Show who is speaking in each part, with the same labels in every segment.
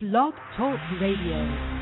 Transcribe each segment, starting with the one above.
Speaker 1: Blog Talk Radio.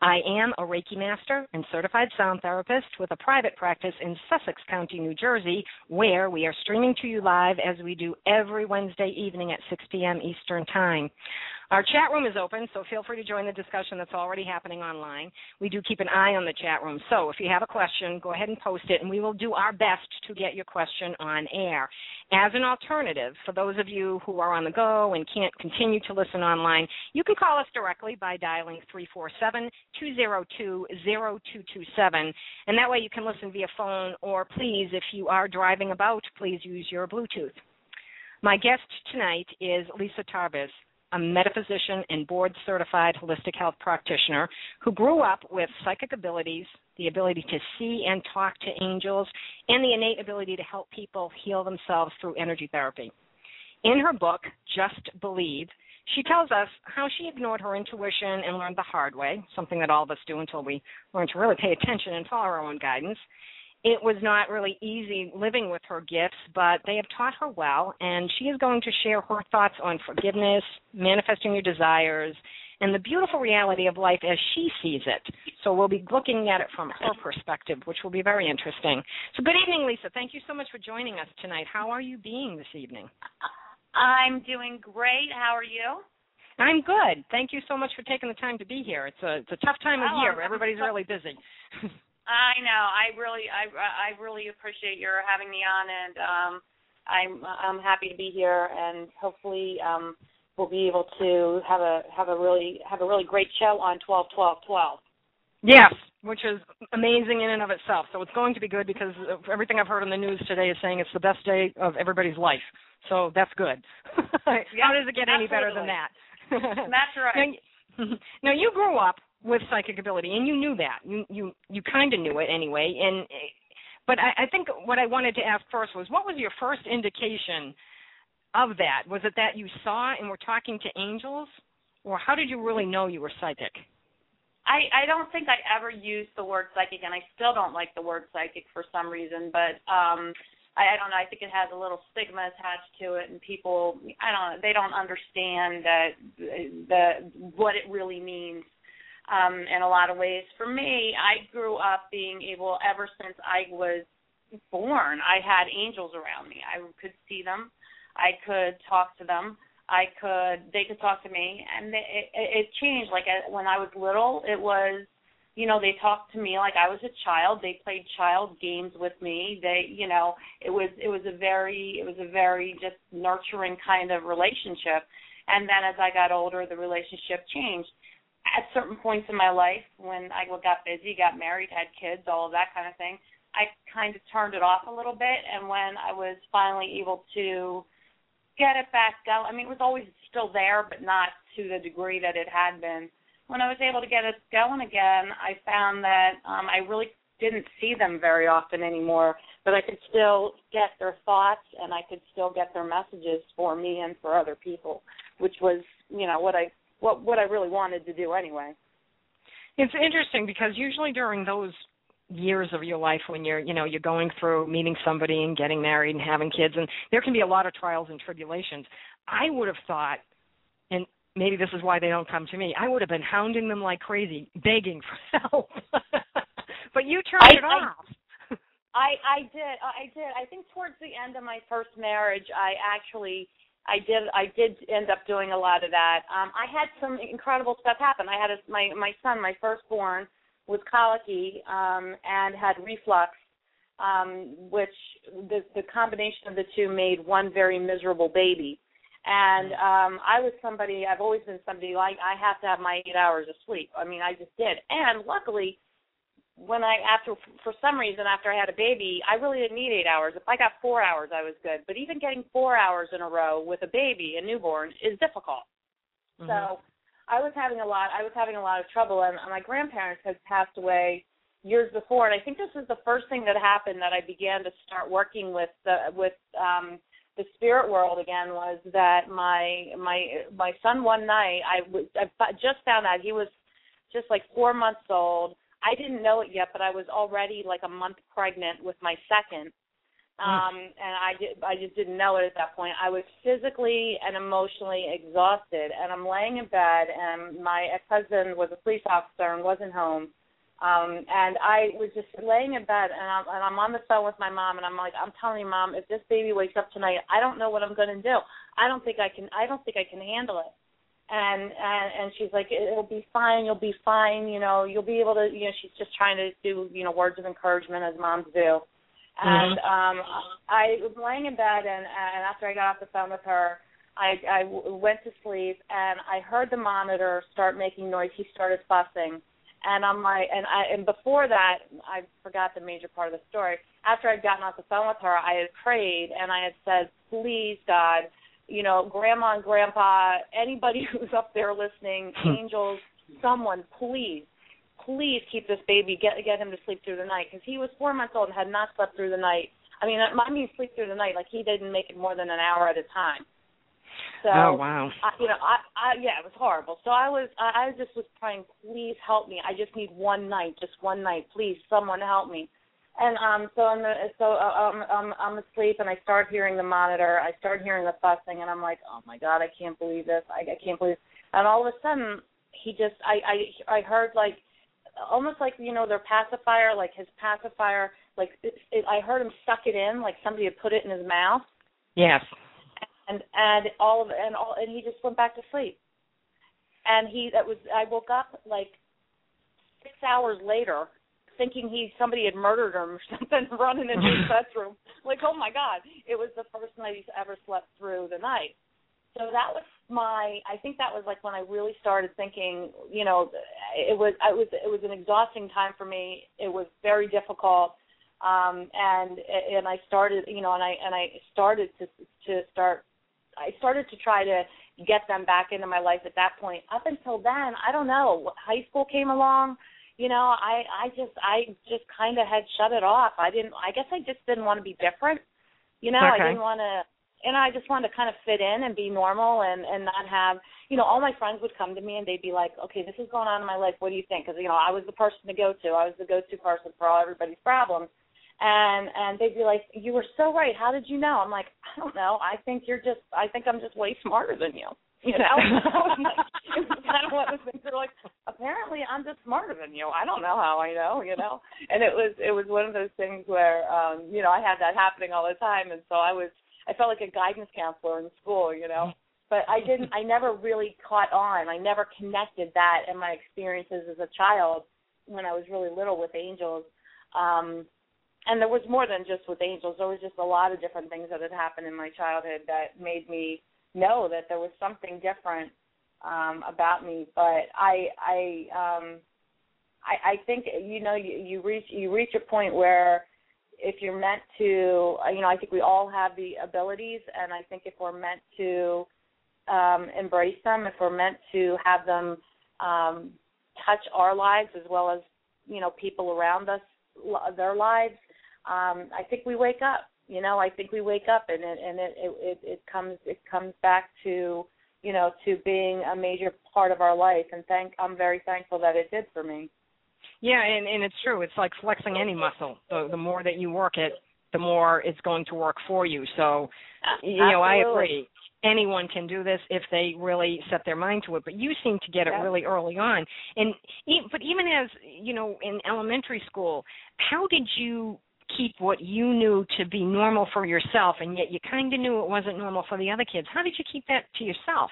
Speaker 2: I
Speaker 3: am a Reiki Master and certified sound therapist with a private practice in Sussex County, New Jersey, where we are streaming to you live as we do every Wednesday evening at 6 p.m. Eastern Time. Our chat room is open, so feel free to join the discussion that's already happening online. We do keep an eye on the chat room, so if you have a question, go ahead and post it, and we will do our best to get your question on air. As an alternative, for those of you who are on the go and can't continue to listen online, you can call us directly by dialing 347 202 0227, and that way you can listen via phone, or please, if you are driving about, please use your Bluetooth. My guest tonight is Lisa Tarves, a metaphysician and board certified holistic health practitioner who grew up with psychic abilities, the ability to see and talk to angels, and the innate ability to help people heal themselves through energy therapy. In her book, Just Believe, she tells us how she ignored her intuition and learned the hard way, something that all of us do until we learn to really pay attention and follow our own guidance. It was not really easy living with her gifts, but they have taught her well, and she is going to share her thoughts on forgiveness, manifesting your desires, and the beautiful reality of life as she sees it. So we'll be looking at it from her perspective, which will be very interesting. So good evening, Lisa. Thank you so much for joining us tonight. How are you being this evening?
Speaker 4: I'm doing great. How are you?
Speaker 3: I'm good. Thank you so much for taking the time to be here. It's a it's a tough time of
Speaker 4: Oh,
Speaker 3: year. Everybody's really busy.
Speaker 4: I know. I really, I, I really appreciate your having me on, and um, I'm, I'm happy to be here, and hopefully, um, we'll be able to have a have a really have a really great show on twelve twelve twelve.
Speaker 3: Yes, which is amazing in and of itself. So it's going to be good because everything I've heard on the news today is saying it's the best day of everybody's life. So that's good. How does it get any better than that?
Speaker 4: That's right.
Speaker 3: Now, now you grew up with psychic ability, and you knew that. You you you kind of knew it anyway. And but I, I think what I wanted to ask first was, what was your first indication of that? Was it that you saw and were talking to angels, or how did you really know you were psychic?
Speaker 4: I, I don't think I ever used the word psychic, and I still don't like the word psychic for some reason. But um, I, I don't know. I think it has a little stigma attached to it, and people, I don't know, they don't understand that the what it really means um, in a lot of ways. For me, I grew up being able, ever since I was born, I had angels around me. I could see them, I could talk to them. I could, they could talk to me, and it, it, it changed. Like when I was little, it was, you know, they talked to me like I was a child. They played child games with me. They, you know, it was, it was a very, it was a very just nurturing kind of relationship. And then as I got older, the relationship changed. At certain points in my life, when I got busy, got married, had kids, all of that kind of thing, I kind of turned it off a little bit. And when I was finally able to get it back going. I mean, it was always still there, but not to the degree that it had been. When I was able to get it going again, I found that um, I really didn't see them very often anymore, but I could still get their thoughts and I could still get their messages for me and for other people, which was, you know, what I what what I really wanted to do anyway.
Speaker 3: It's interesting because usually during those years of your life when you're you know you're going through meeting somebody and getting married and having kids and there can be a lot of trials and tribulations i would have thought and maybe this is why they don't come to me i would have been hounding them like crazy begging for help. But you turned
Speaker 4: I-
Speaker 3: it
Speaker 4: I-
Speaker 3: off.
Speaker 4: I I did I did. I think towards the end of my first marriage I actually I did I did end up doing a lot of that. Um I had some incredible stuff happen. I had a, my my son, my firstborn was colicky um and had reflux um which the the combination of the two made one very miserable baby. And um I was somebody I've always been somebody like I have to have my 8 hours of sleep. I mean, I just did. And luckily when I after for some reason after I had a baby, I really didn't need eight hours. If I got four hours, I was good. But even getting four hours in a row with a baby, a newborn, is difficult.
Speaker 3: Mhm.
Speaker 4: So I was having a lot. I was having a lot of trouble, and my grandparents had passed away years before. And I think this was the first thing that happened that I began to start working with the with um the spirit world again was that my my my son one night I was I just found out he was just like four months old. I didn't know it yet, but I was already like a month pregnant with my second. Um and I did I just didn't know it at that point. I was physically and emotionally exhausted and I'm laying in bed and my ex-husband was a police officer and wasn't home. Um and I was just laying in bed and I'm and I'm on the phone with my mom and I'm like I'm telling you mom if this baby wakes up tonight I don't know what I'm going to do. I don't think I can I don't think I can handle it and and and she's like it'll be fine you'll be fine you know you'll be able to you know she's just trying to do you know words of encouragement as moms do. And um i was laying in bed and and after i got off the phone with her i i w- went to sleep and i heard the monitor start making noise. He started fussing. And i'm like and i and before that i forgot the major part of the story. After i'd gotten off the phone with her i had prayed and i had said please god you know, grandma and grandpa, anybody who's up there listening, hmm. angels, someone, please, please keep this baby, get get him to sleep through the night because he was four months old and had not slept through the night. I mean, I mean sleep through the night, like he didn't make it more than an hour at a time. So,
Speaker 3: oh wow
Speaker 4: I, you know, I, I, yeah, it was horrible. So I was, I, I just was praying, please help me. I just need one night, just one night, please, someone help me. And um, so I'm the, so uh, um, I'm I'm asleep, and I start hearing the monitor. I start hearing the fussing, and I'm like, oh my god, I can't believe this. I, I can't believe. And all of a sudden, he just I I I heard like almost like you know their pacifier, like his pacifier, like it, it, I heard him suck it in, like somebody had put it in his mouth.
Speaker 3: Yes.
Speaker 4: And and all of and all and he just went back to sleep. And he that was I woke up like six hours later thinking he somebody had murdered him or something running into his bedroom. Like, oh my God. It was the first night he's ever slept through the night. So that was my I think that was like when I really started thinking, you know, it was I was it was an exhausting time for me. It was very difficult. Um and and I started, you know, and I and I started to to start I started to try to get them back into my life at that point. Up until then, I don't know. High school came along, you know, I I just I just kind of had shut it off. I didn't. I guess I just didn't want to be different. You know,
Speaker 3: okay.
Speaker 4: I didn't want to. And I just wanted to kind of fit in and be normal and and not have, you know, all my friends would come to me and they'd be like, okay, this is going on in my life. What do you think? Because you know, I was the person to go to. I was the go-to person for all everybody's problems. And and they'd be like, you were so right. How did you know? I'm like, I don't know. I think you're just. I think I'm just way smarter than you. You know, it kind of one of those things. They're like, apparently, I'm just smarter than you. I don't know how I know. You know, and it was it was one of those things where, um, you know, I had that happening all the time, and so I was I felt like a guidance counselor in school. You know, but I didn't. I never really caught on. I never connected that and my experiences as a child when I was really little with angels. Um, and there was more than just with angels. There was just a lot of different things that had happened in my childhood that made me know that there was something different um about me but i i um i i think you know you, you reach you reach a point where if you're meant to you know i think we all have the abilities and i think if we're meant to um embrace them if we're meant to have them um touch our lives as well as you know people around us their lives um i think we wake up you know i think we wake up and it and it it it comes it comes back to you know to being a major part of our life. And thank i'm very thankful that it did for me.
Speaker 3: Yeah and and it's true. It's like flexing any muscle. The the more that you work it the more it's going to work for you. So you know i agree. Anyone can do this if they really set their mind to it but you seem to get it really early on. And but even as you know in elementary school how did you keep what you knew to be normal for yourself and yet you kind of knew it wasn't normal for the other kids. How did you keep that to yourself?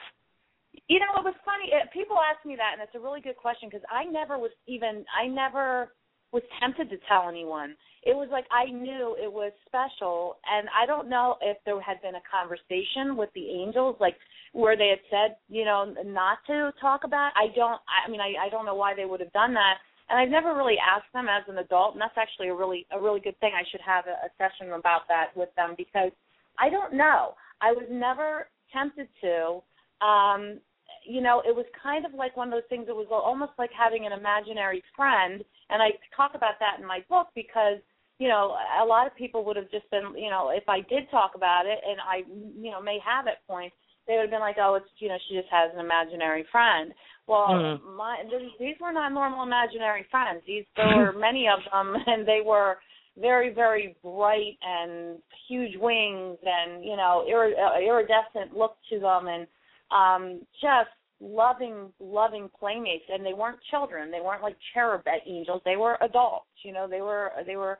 Speaker 4: You know it was funny uh, people ask me that and it's a really good question because i never was even i never was tempted to tell anyone. It was like i knew it was special and i don't know if there had been a conversation with the angels like where they had said you know not to talk about i don't i mean i i don't know why they would have done that and I've never really asked them as an adult, and that's actually a really a really good thing. I should have a, a session about that with them because I don't know. I was never tempted to. Um, you know, it was kind of like one of those things. It was almost like having an imaginary friend, and I talk about that in my book because you know a lot of people would have just been, you know, if I did talk about it, and I, you know, may have at points, they would have been like, oh, it's you know, she just has an imaginary friend. Well, mm-hmm. my these were not normal imaginary friends. These there were many of them, and they were very very bright and huge wings and you know ir- uh, iridescent look to them and um just loving loving playmates and they weren't children they weren't like cherub angels they were adults you know they were they were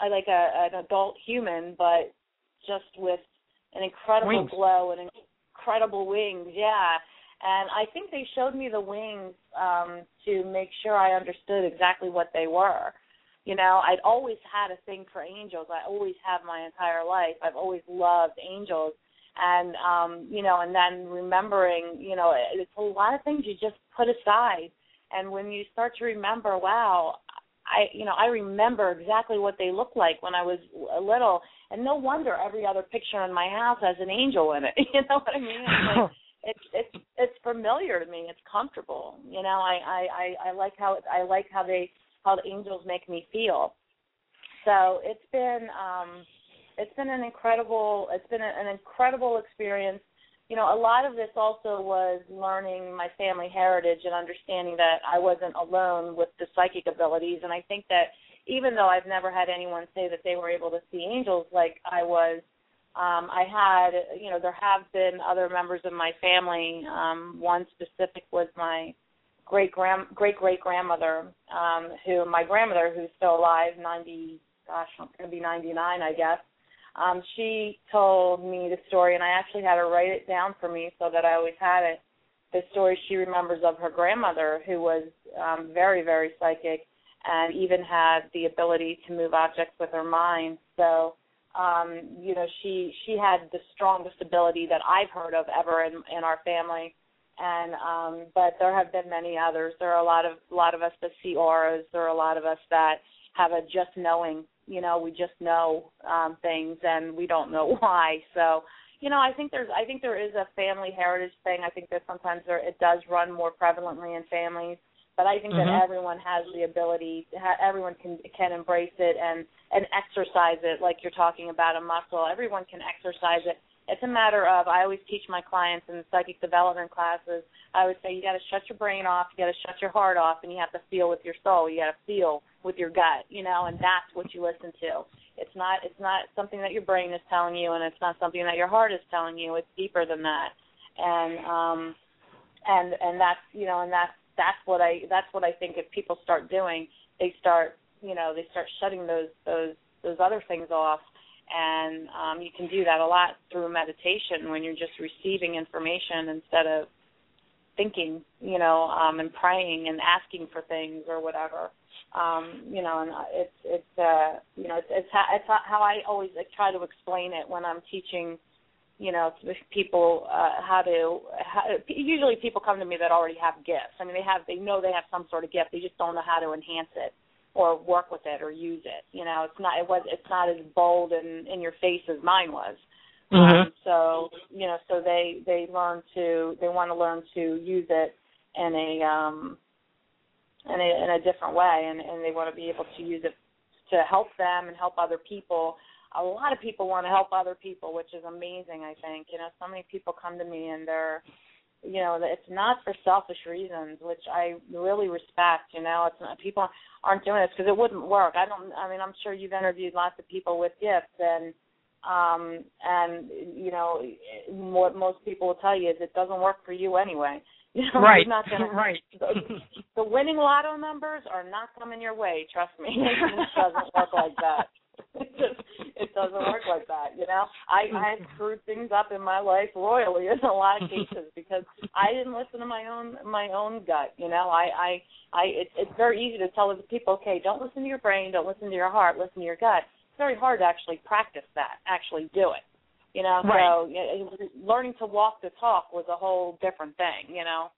Speaker 4: uh, like a an adult human but just with an incredible
Speaker 3: wings.
Speaker 4: glow and incredible wings yeah and I think they showed me the wings um, to make sure I understood exactly what they were. You know, I'd always had a thing for angels. I always have my entire life. I've always loved angels. And um, you know, and then remembering, you know, it's a lot of things you just put aside. And when you start to remember, wow, I you know I remember exactly what they looked like when I was little, and no wonder every other picture in my house has an angel in it. You know what I mean? It's it's it's familiar to me. It's comfortable. You know, I I I, I like how it, I like how they how the angels make me feel. So it's been um it's been an incredible it's been an incredible experience. You know, a lot of this also was learning my family heritage and understanding that I wasn't alone with the psychic abilities. And I think that even though I've never had anyone say that they were able to see angels like I was, um, I had, you know, there have been other members of my family. Um, one specific was my great grand great great grandmother, um, who my grandmother who's still alive, ninety gosh, I'm gonna be ninety nine I guess. Um, she told me the story and I actually had her write it down for me so that I always had it. The story she remembers of her grandmother who was um very, very psychic and even had the ability to move objects with her mind. So um, you know, she she had the strongest ability that I've heard of ever in in our family. And um but there have been many others. There are a lot of a lot of us that see auras. There are a lot of us that have a just knowing you know we just know um things and we don't know why. So you know i think there's i think there is a family heritage thing. I think that sometimes there it does run more prevalently in families but i think
Speaker 3: mm-hmm.
Speaker 4: that everyone has the ability ha- everyone can can embrace it and and exercise it like you're talking about a muscle everyone can exercise it it's a matter of I always teach my clients in the psychic development classes. I would say you got to shut your brain off, you got to shut your heart off, and you have to feel with your soul. You got to feel with your gut, you know, and that's what you listen to. It's not it's not something that your brain is telling you, and it's not something that your heart is telling you. It's deeper than that, and um, and and that's you know, and that's that's what I that's what I think if people start doing, they start you know they start shutting those those those other things off and um, you can do that a lot through meditation when you're just receiving information instead of thinking, you know, um, and praying and asking for things or whatever. Um, you know, and it's it's uh, you know it's it's how, it's how I always try to explain it when I'm teaching. You know, people uh, how to. How, usually, people come to me that already have gifts. I mean, they have they know they have some sort of gift. They just don't know how to enhance it or work with it or use it. You know, it's not it was it's not as bold and in your face as mine was.
Speaker 3: Mm-hmm.
Speaker 4: Um, so you know, so they they learn to they want to learn to use it in a um in a in a different way, and and they want to be able to use it to help them and help other people. A lot of people want to help other people, which is amazing. I think. You know, so many people come to me and they're you know it's not for selfish reasons which i really respect you know. It's not people aren't doing this because it wouldn't work. I don't i mean i'm sure you've interviewed lots of people with gifts and um and you know what most people will tell you is it doesn't work for you anyway. You know
Speaker 3: right.
Speaker 4: not gonna,
Speaker 3: right.
Speaker 4: the, the winning lotto numbers are not coming your way trust me. It doesn't work like that it just it doesn't work like that, you know. I I screwed things up in my life royally in a lot of cases because I didn't listen to my own my own gut, you know. I I I it's it's very easy to tell other people, okay, don't listen to your brain, don't listen to your heart, listen to your gut. It's very hard to actually practice that, actually do it. You know,
Speaker 3: right.
Speaker 4: so you know, learning to walk the talk was a whole different thing, you know.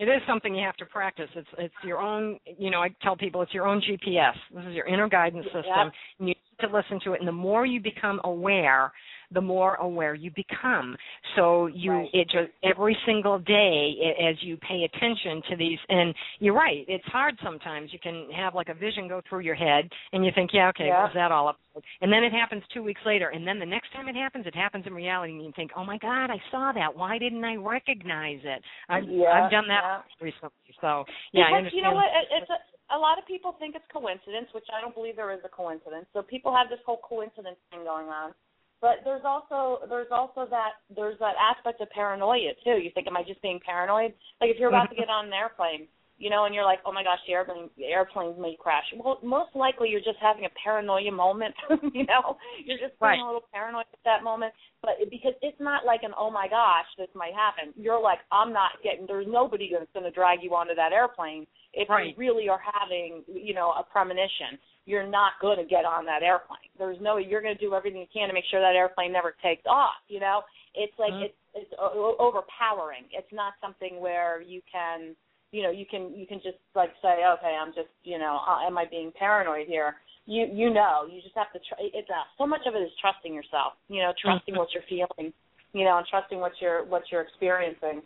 Speaker 3: It is something you have to practice. It's it's your own. You know, I tell people it's your own GPS. This is your inner guidance system.
Speaker 4: Yep.
Speaker 3: And you need to listen to it. And the more you become aware, the more aware you become. So you
Speaker 4: right.
Speaker 3: it just every single day as you pay attention to these. And you're right. It's hard sometimes. You can have like a vision go through your head, and you think, yeah, okay,
Speaker 4: yeah.
Speaker 3: what was that all about? And then it happens two weeks later, and then the next time it happens, it happens in reality, and you think, oh my God, I saw that. Why didn't I recognize it? I've,
Speaker 4: yeah,
Speaker 3: I've done that
Speaker 4: yeah.
Speaker 3: recently. So yeah,
Speaker 4: because. You know what? It's a, a lot of people think it's coincidence, which I don't believe there is a coincidence. So people have this whole coincidence thing going on. But there's also there's also that there's that aspect of paranoia too. You think, am I just being paranoid? Like if you're about to get on an airplane, you know, and you're like, oh my gosh, the airplane the airplanes may crash. Well, most likely you're just having a paranoia moment. you know, you're just feeling
Speaker 3: Right.
Speaker 4: a little paranoid at that moment. But it, because it's not like an oh my gosh, this might happen. You're like, I'm not getting. There's nobody that's going to drag you onto that airplane if
Speaker 3: Right.
Speaker 4: you really are having, you know, a premonition you're not going to get on that airplane. There's no you're going to do everything you can to make sure that airplane never takes off. You know, it's like
Speaker 3: Mhm.
Speaker 4: it's it's o- overpowering. It's not something where you can you know you can you can just like say okay I'm just you know uh, am I being paranoid here? You you know you just have to tr- it's uh, so much of it is trusting yourself. You know, trusting what you're feeling. You know, and trusting what you're what you're experiencing.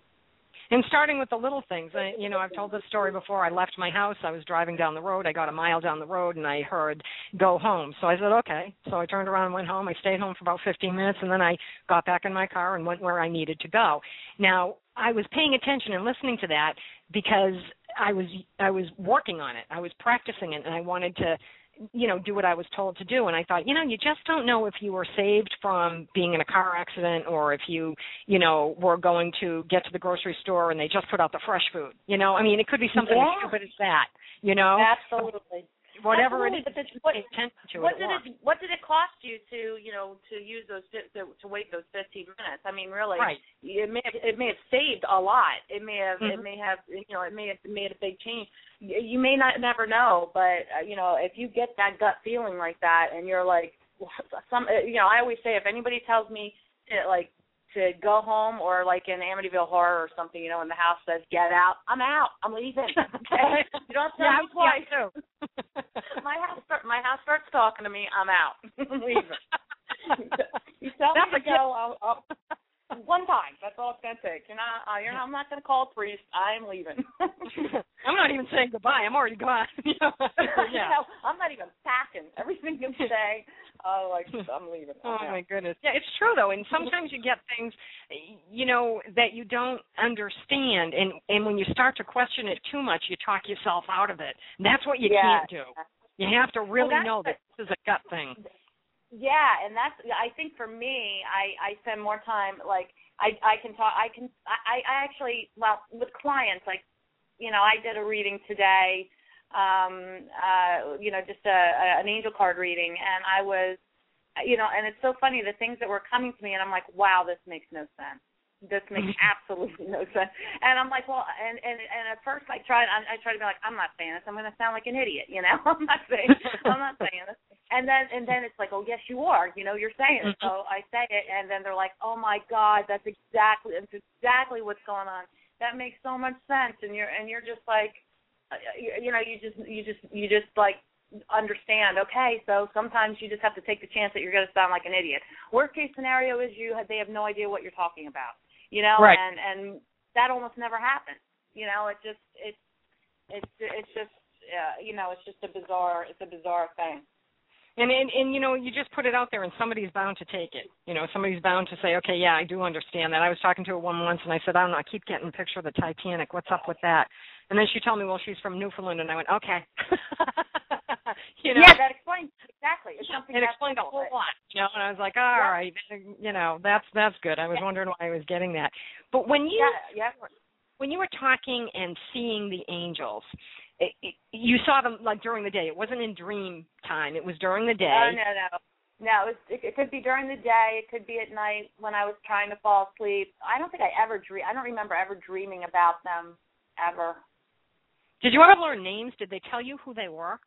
Speaker 3: And starting with the little things. I, you know, I've told this story before. I left my house. I was driving down the road. I got a mile down the road, and I heard "go home." So I said, "Okay." So I turned around and went home. I stayed home for about 15 minutes, and then I got back in my car and went where I needed to go. Now I was paying attention and listening to that because I was I was working on it. I was practicing it, and I wanted to you know do what I was told to do and I thought you know you just don't know if you were saved from being in a car accident or if you you know were going to get to the grocery store and they just put out the fresh food you know I mean it could be something
Speaker 4: Yeah.
Speaker 3: as stupid as that you know
Speaker 4: Absolutely.
Speaker 3: Whatever
Speaker 4: Absolutely,
Speaker 3: it is
Speaker 4: what-
Speaker 3: to
Speaker 4: what
Speaker 3: it
Speaker 4: did it what did it cost you to you know to use those to, to wait those 15 minutes? I mean really
Speaker 3: right.
Speaker 4: it may have, it may have saved a lot. It may have it
Speaker 3: Mhm.
Speaker 4: may have you know it may have made a big change. You, you may not never know but uh, you know if you get that gut feeling like that and you're like some you know i always say if anybody tells me to, like to go home or like in Amityville horror or something, you know, when the house says get out, I'm out. I'm leaving. Okay. You don't have to
Speaker 3: yeah,
Speaker 4: me twice.
Speaker 3: yeah,
Speaker 4: my house start, my house starts talking to me, I'm out. I'm leaving. you tell
Speaker 3: That's
Speaker 4: me to go, I'll, I'll, one time. That's all it's gonna take. You're not. Uh, you're not. I'm not gonna call a priest. I'm leaving.
Speaker 3: I'm not even saying goodbye. I'm already gone. You know? yeah.
Speaker 4: no, I'm not even packing. Everything you say, uh, like I'm leaving.
Speaker 3: Oh
Speaker 4: Yeah.
Speaker 3: my goodness. Yeah, it's true though, and sometimes you get things, you know, that you don't understand, and and when you start to question it too much, you talk yourself out of it. And that's what you
Speaker 4: Yeah.
Speaker 3: can't do. You have to really
Speaker 4: that's
Speaker 3: know that this is a gut thing.
Speaker 4: Yeah, and that's I think for me, I I spend more time like I I can talk I can I I actually well with clients like you know I did a reading today um uh you know just a, a an angel card reading and I was you know and it's so funny the things that were coming to me and I'm like wow this makes no sense. This makes absolutely no sense. And I'm like well and and and at first I tried I, I tried to be like I'm not saying this. I'm going to sound like an idiot you know? I'm not saying I'm not saying this and then and then it's like oh yes you are. You know you're saying it. So I say it and then they're like oh my god that's exactly that's exactly what's going on. That makes so much sense. And you're and you're just like uh, you, you know you just you just you just like understand okay so sometimes you just have to take the chance that you're going to sound like an idiot. Worst case scenario is you they have no idea what you're talking about you know?
Speaker 3: Right.
Speaker 4: and and that almost never happens you know? It just it's it's it's just uh, you know it's just a bizarre it's a bizarre thing
Speaker 3: And, and and you know you just put it out there and somebody's bound to take it. You know somebody's bound to say okay yeah i do understand that. I was talking to a woman once and i said i don't know i keep getting a picture of the titanic. What's up with that? And then she told me well she's from newfoundland. And i went okay. You know
Speaker 4: yeah that explains exactly. It's something
Speaker 3: it explained a whole lot you know and i was like all
Speaker 4: Yeah.
Speaker 3: right you know that's that's good. I was wondering why i was getting that. But when you
Speaker 4: yeah yeah.
Speaker 3: when you were talking and seeing the angels it, it, you saw them like during the day it wasn't in dream time it was during the day
Speaker 4: Oh no no no! It, was, it, it could be during the day. It could be at night when I was trying to fall asleep. I don't think I ever dream. I don't remember ever dreaming about them ever.
Speaker 3: Did you ever learn names? Did they tell you who they were?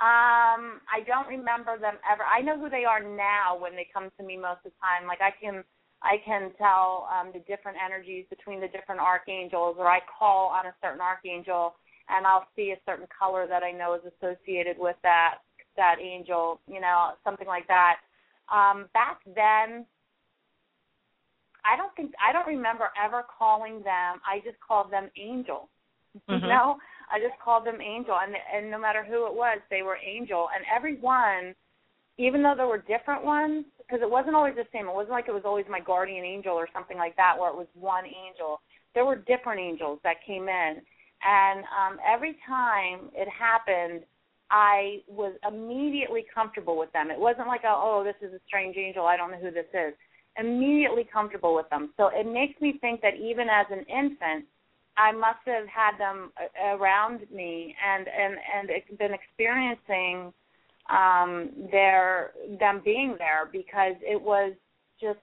Speaker 4: Um, I don't remember them ever. I know who they are now when they come to me most of the time. Like I can I can tell um the different energies between the different archangels or I call on a certain archangel and I'll see a certain color that I know is associated with that that angel, you know, something like that. Um back then I don't think I don't remember ever calling them. I just called them angel.
Speaker 3: Mhm.
Speaker 4: You know, I just called them angel, and and no matter who it was, they were angel. And everyone, even though there were different ones, because it wasn't always the same. It wasn't like it was always my guardian angel or something like that, where it was one angel. There were different angels that came in, and um, every time it happened, I was immediately comfortable with them. It wasn't like, a, oh, this is a strange angel. I don't know who this is. Immediately comfortable with them. So it makes me think that even as an infant, I must have had them around me and and and been experiencing um their them being there because it was just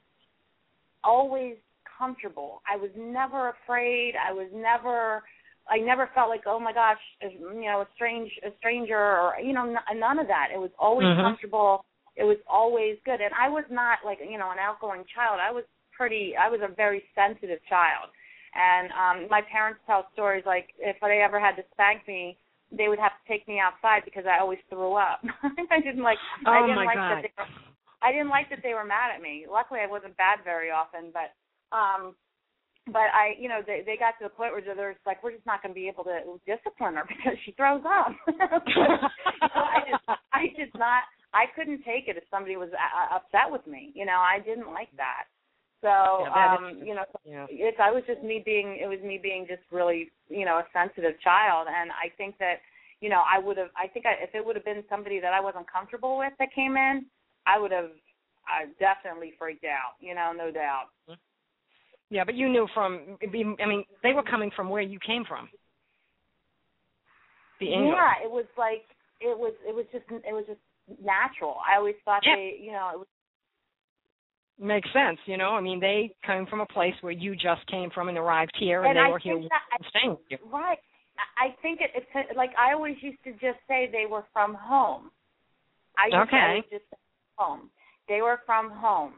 Speaker 4: always comfortable. I was never afraid. I was never I never felt like oh my gosh, you know, a strange a stranger or you know n- none of that. It was always
Speaker 3: Mhm.
Speaker 4: comfortable. It was always good. And I was not like, you know, an outgoing child. I was pretty I was a very sensitive child. And um my parents tell stories like if they ever had to spank me, they would have to take me outside because I always threw up. I didn't like I
Speaker 3: Oh
Speaker 4: didn't
Speaker 3: my
Speaker 4: like
Speaker 3: God.
Speaker 4: that they were, I didn't like that they were mad at me. Luckily I wasn't bad very often, but um but I, you know, they they got to the point where they're just like, we're just not going to be able to discipline her because she throws up. so I just, I did not, I couldn't take it if somebody was uh, upset with me. You know, I didn't like that. So,
Speaker 3: Yeah, that
Speaker 4: um, you know,
Speaker 3: Yeah.
Speaker 4: it's I was just me being it was me being just really you know a sensitive child, and I think that you know, I would have. I think I, if it would have been somebody that I wasn't comfortable with that came in, I would have. I definitely freaked out. You know, no doubt.
Speaker 3: Yeah, but you knew from. I mean, they were coming from where you came from. The English.
Speaker 4: Yeah, it was like it was. It was just. It was just natural. I always thought
Speaker 3: Yeah.
Speaker 4: they. You know, it was.
Speaker 3: Makes sense, you know. I mean, they came from a place where you just came from and arrived here, and,
Speaker 4: And
Speaker 3: they
Speaker 4: I
Speaker 3: were here
Speaker 4: that-
Speaker 3: staying with you.
Speaker 4: Right. I think it, it's like I always used to just say they were from home. I used
Speaker 3: Okay.
Speaker 4: always just home. They were from home,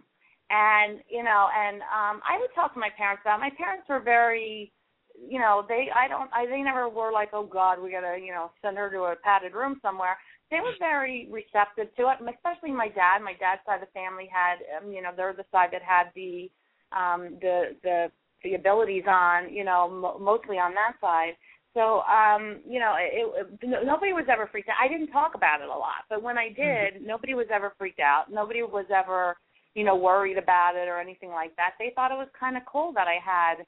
Speaker 4: and you know, and um I would talk to my parents about. it. My parents were very, you know, they I don't I they never were like, oh God, we gotta you know send her to a padded room somewhere. They were very receptive to it, especially my dad. My dad's side of the family had, um, you know, they're the side that had the um the the the abilities on, you know, mo- mostly on that side. So, um, you know, it, it, no- nobody was ever freaked out. I didn't talk about it a lot, but when I did, nobody was ever freaked out. Nobody was ever, you know, worried about it or anything like that. They thought it was kind of cool that I had,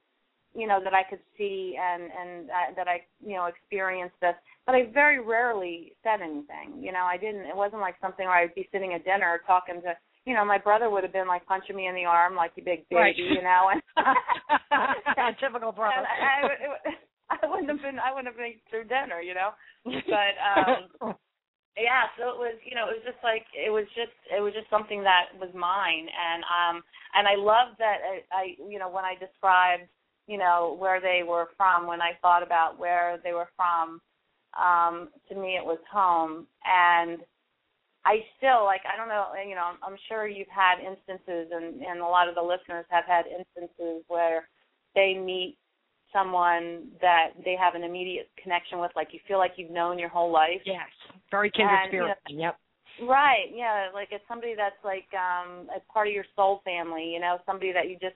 Speaker 4: you know, that I could see and and uh, that I, you know, experienced this. But I very rarely said anything. You know, I didn't. It wasn't like something where I'd be sitting at dinner talking to. You know, my brother would have been like punching me in the arm like you big baby,
Speaker 3: Right.
Speaker 4: you know, and
Speaker 3: Typical brother.
Speaker 4: and I, I, it, I wouldn't have been I wouldn't have been through dinner, you know. But um yeah, so it was you know, it was just like it was just it was just something that was mine. And um and I love that I, I you know, when I described, you know, where they were from, when I thought about where they were from, um, to me it was home. And I still like I don't know you know I'm sure you've had instances and and a lot of the listeners have had instances where they meet someone that they have an immediate connection with like you feel like you've known your whole life.
Speaker 3: Yes, very kindred
Speaker 4: And, you
Speaker 3: spirit. Yep.
Speaker 4: right. Yeah. Like it's somebody that's like um a part of your soul family you know somebody that you just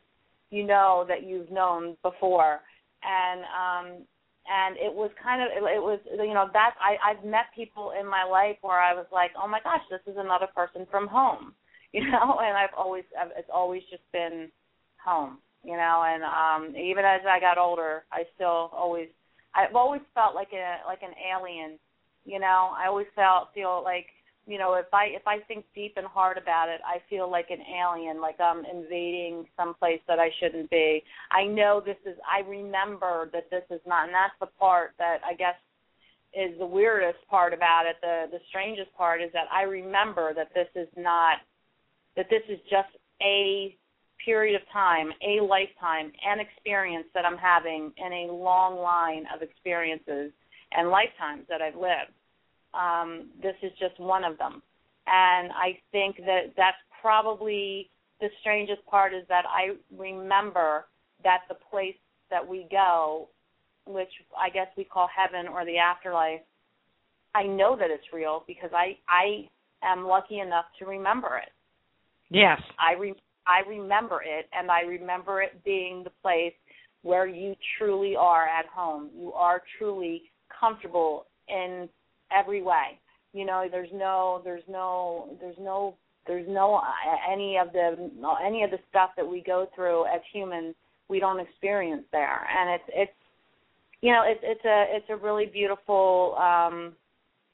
Speaker 4: you know that you've known before. And um and it was kind of it, it was you know that I I've met people in my life where I was like oh my gosh this is another person from home. You know? And I've always I've, it's always just been home you know and um even as I got older I still always I've always felt like a like an alien you know? I always felt feel like you know if I if I think deep and hard about it I feel like an alien like I'm invading some place that I shouldn't be. I know this is I remember that this is not and that's the part that I guess is the weirdest part about it the the strangest part is that I remember that this is not that this is just a period of time, a lifetime, an experience that I'm having in a long line of experiences and lifetimes that I've lived. Um, this is just one of them. And I think that that's probably the strangest part is that I remember that the place that we go, which I guess we call heaven or the afterlife, I know that it's real because I I am lucky enough to remember it.
Speaker 3: Yes.
Speaker 4: I re- I remember it, and I remember it being the place where you truly are at home. You are truly comfortable in every way. You know, there's no, there's no, there's no, there's no uh, any of the any of the stuff that we go through as humans. We don't experience there, and it's it's you know it's it's a it's a really beautiful um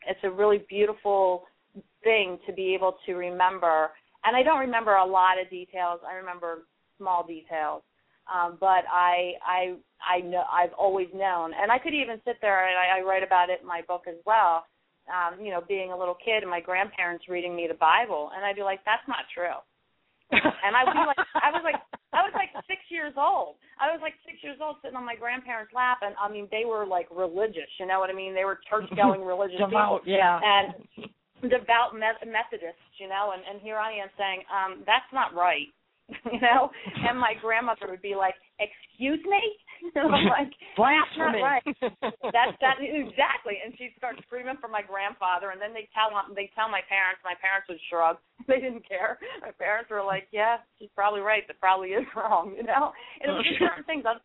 Speaker 4: it's a really beautiful thing to be able to remember and I don't remember a lot of details. I remember small details, um, but I I I know I've always known, and I could even sit there and I, I write about it in my book as well. Um, you know, being a little kid and my grandparents reading me the Bible, and I'd be like, "That's not true." and I would be like, I was like, I was like six years old. I was like six years old, sitting on my grandparents' lap, and I mean, they were like religious. You know what I mean? They were church-going religious people
Speaker 3: yeah.
Speaker 4: and devout Me- Methodists, you know, and and here I am saying, um, that's not right, you know, and my grandmother would be like, "Excuse me," I'm like,
Speaker 3: Blasphemy.
Speaker 4: Right. that's that exactly, and she'd start screaming for my grandfather, and then they tell they tell my parents. My parents would shrug; they didn't care. My parents were like, "Yeah, she's probably right. That probably is wrong," you know. And it was just certain things. Other-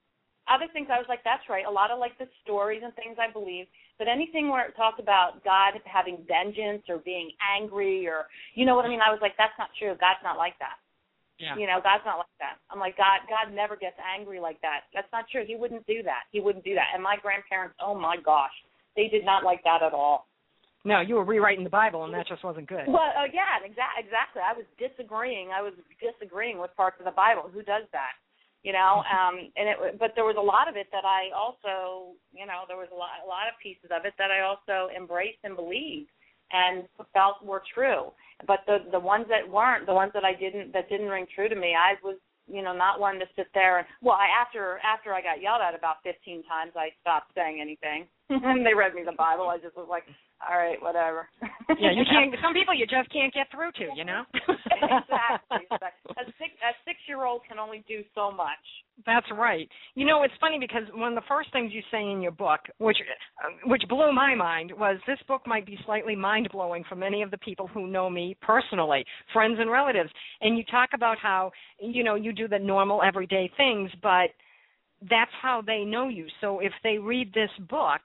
Speaker 4: Other things, I was like, "That's right." A lot of like the stories and things I believe, but anything where it talked about God having vengeance or being angry or you know what I mean, I was like, "That's not true. God's not like that."
Speaker 3: Yeah.
Speaker 4: You know, God's not like that. I'm like, God God never gets angry like that. That's not true. He wouldn't do that. He wouldn't do that. And my grandparents, oh my gosh, they did not like that at all.
Speaker 3: No, you were rewriting the Bible, and that just wasn't good.
Speaker 4: Well, uh, yeah, exactly. Exactly. I was disagreeing. I was disagreeing with parts of the Bible. Who does that? You know. Um, and it. But there was a lot of it that I also, you know, there was a lot, a lot of pieces of it that I also embraced and believed and felt were true. But the the ones that weren't, the ones that I didn't, that didn't ring true to me, I was you know not one to sit there and well i after after i got yelled at about fifteen times i stopped saying anything and they read me the bible i just was like all right whatever
Speaker 3: yeah you can't some people you just can't get through to you know
Speaker 4: exactly a six a six year old can only do so much
Speaker 3: that's right. You know, it's funny because one of the first things you say in your book, which uh, which blew my mind, was this book might be slightly mind blowing for many of the people who know me personally, friends and relatives. And you talk about how you know you do the normal everyday things, but that's how they know you. So if they read this book,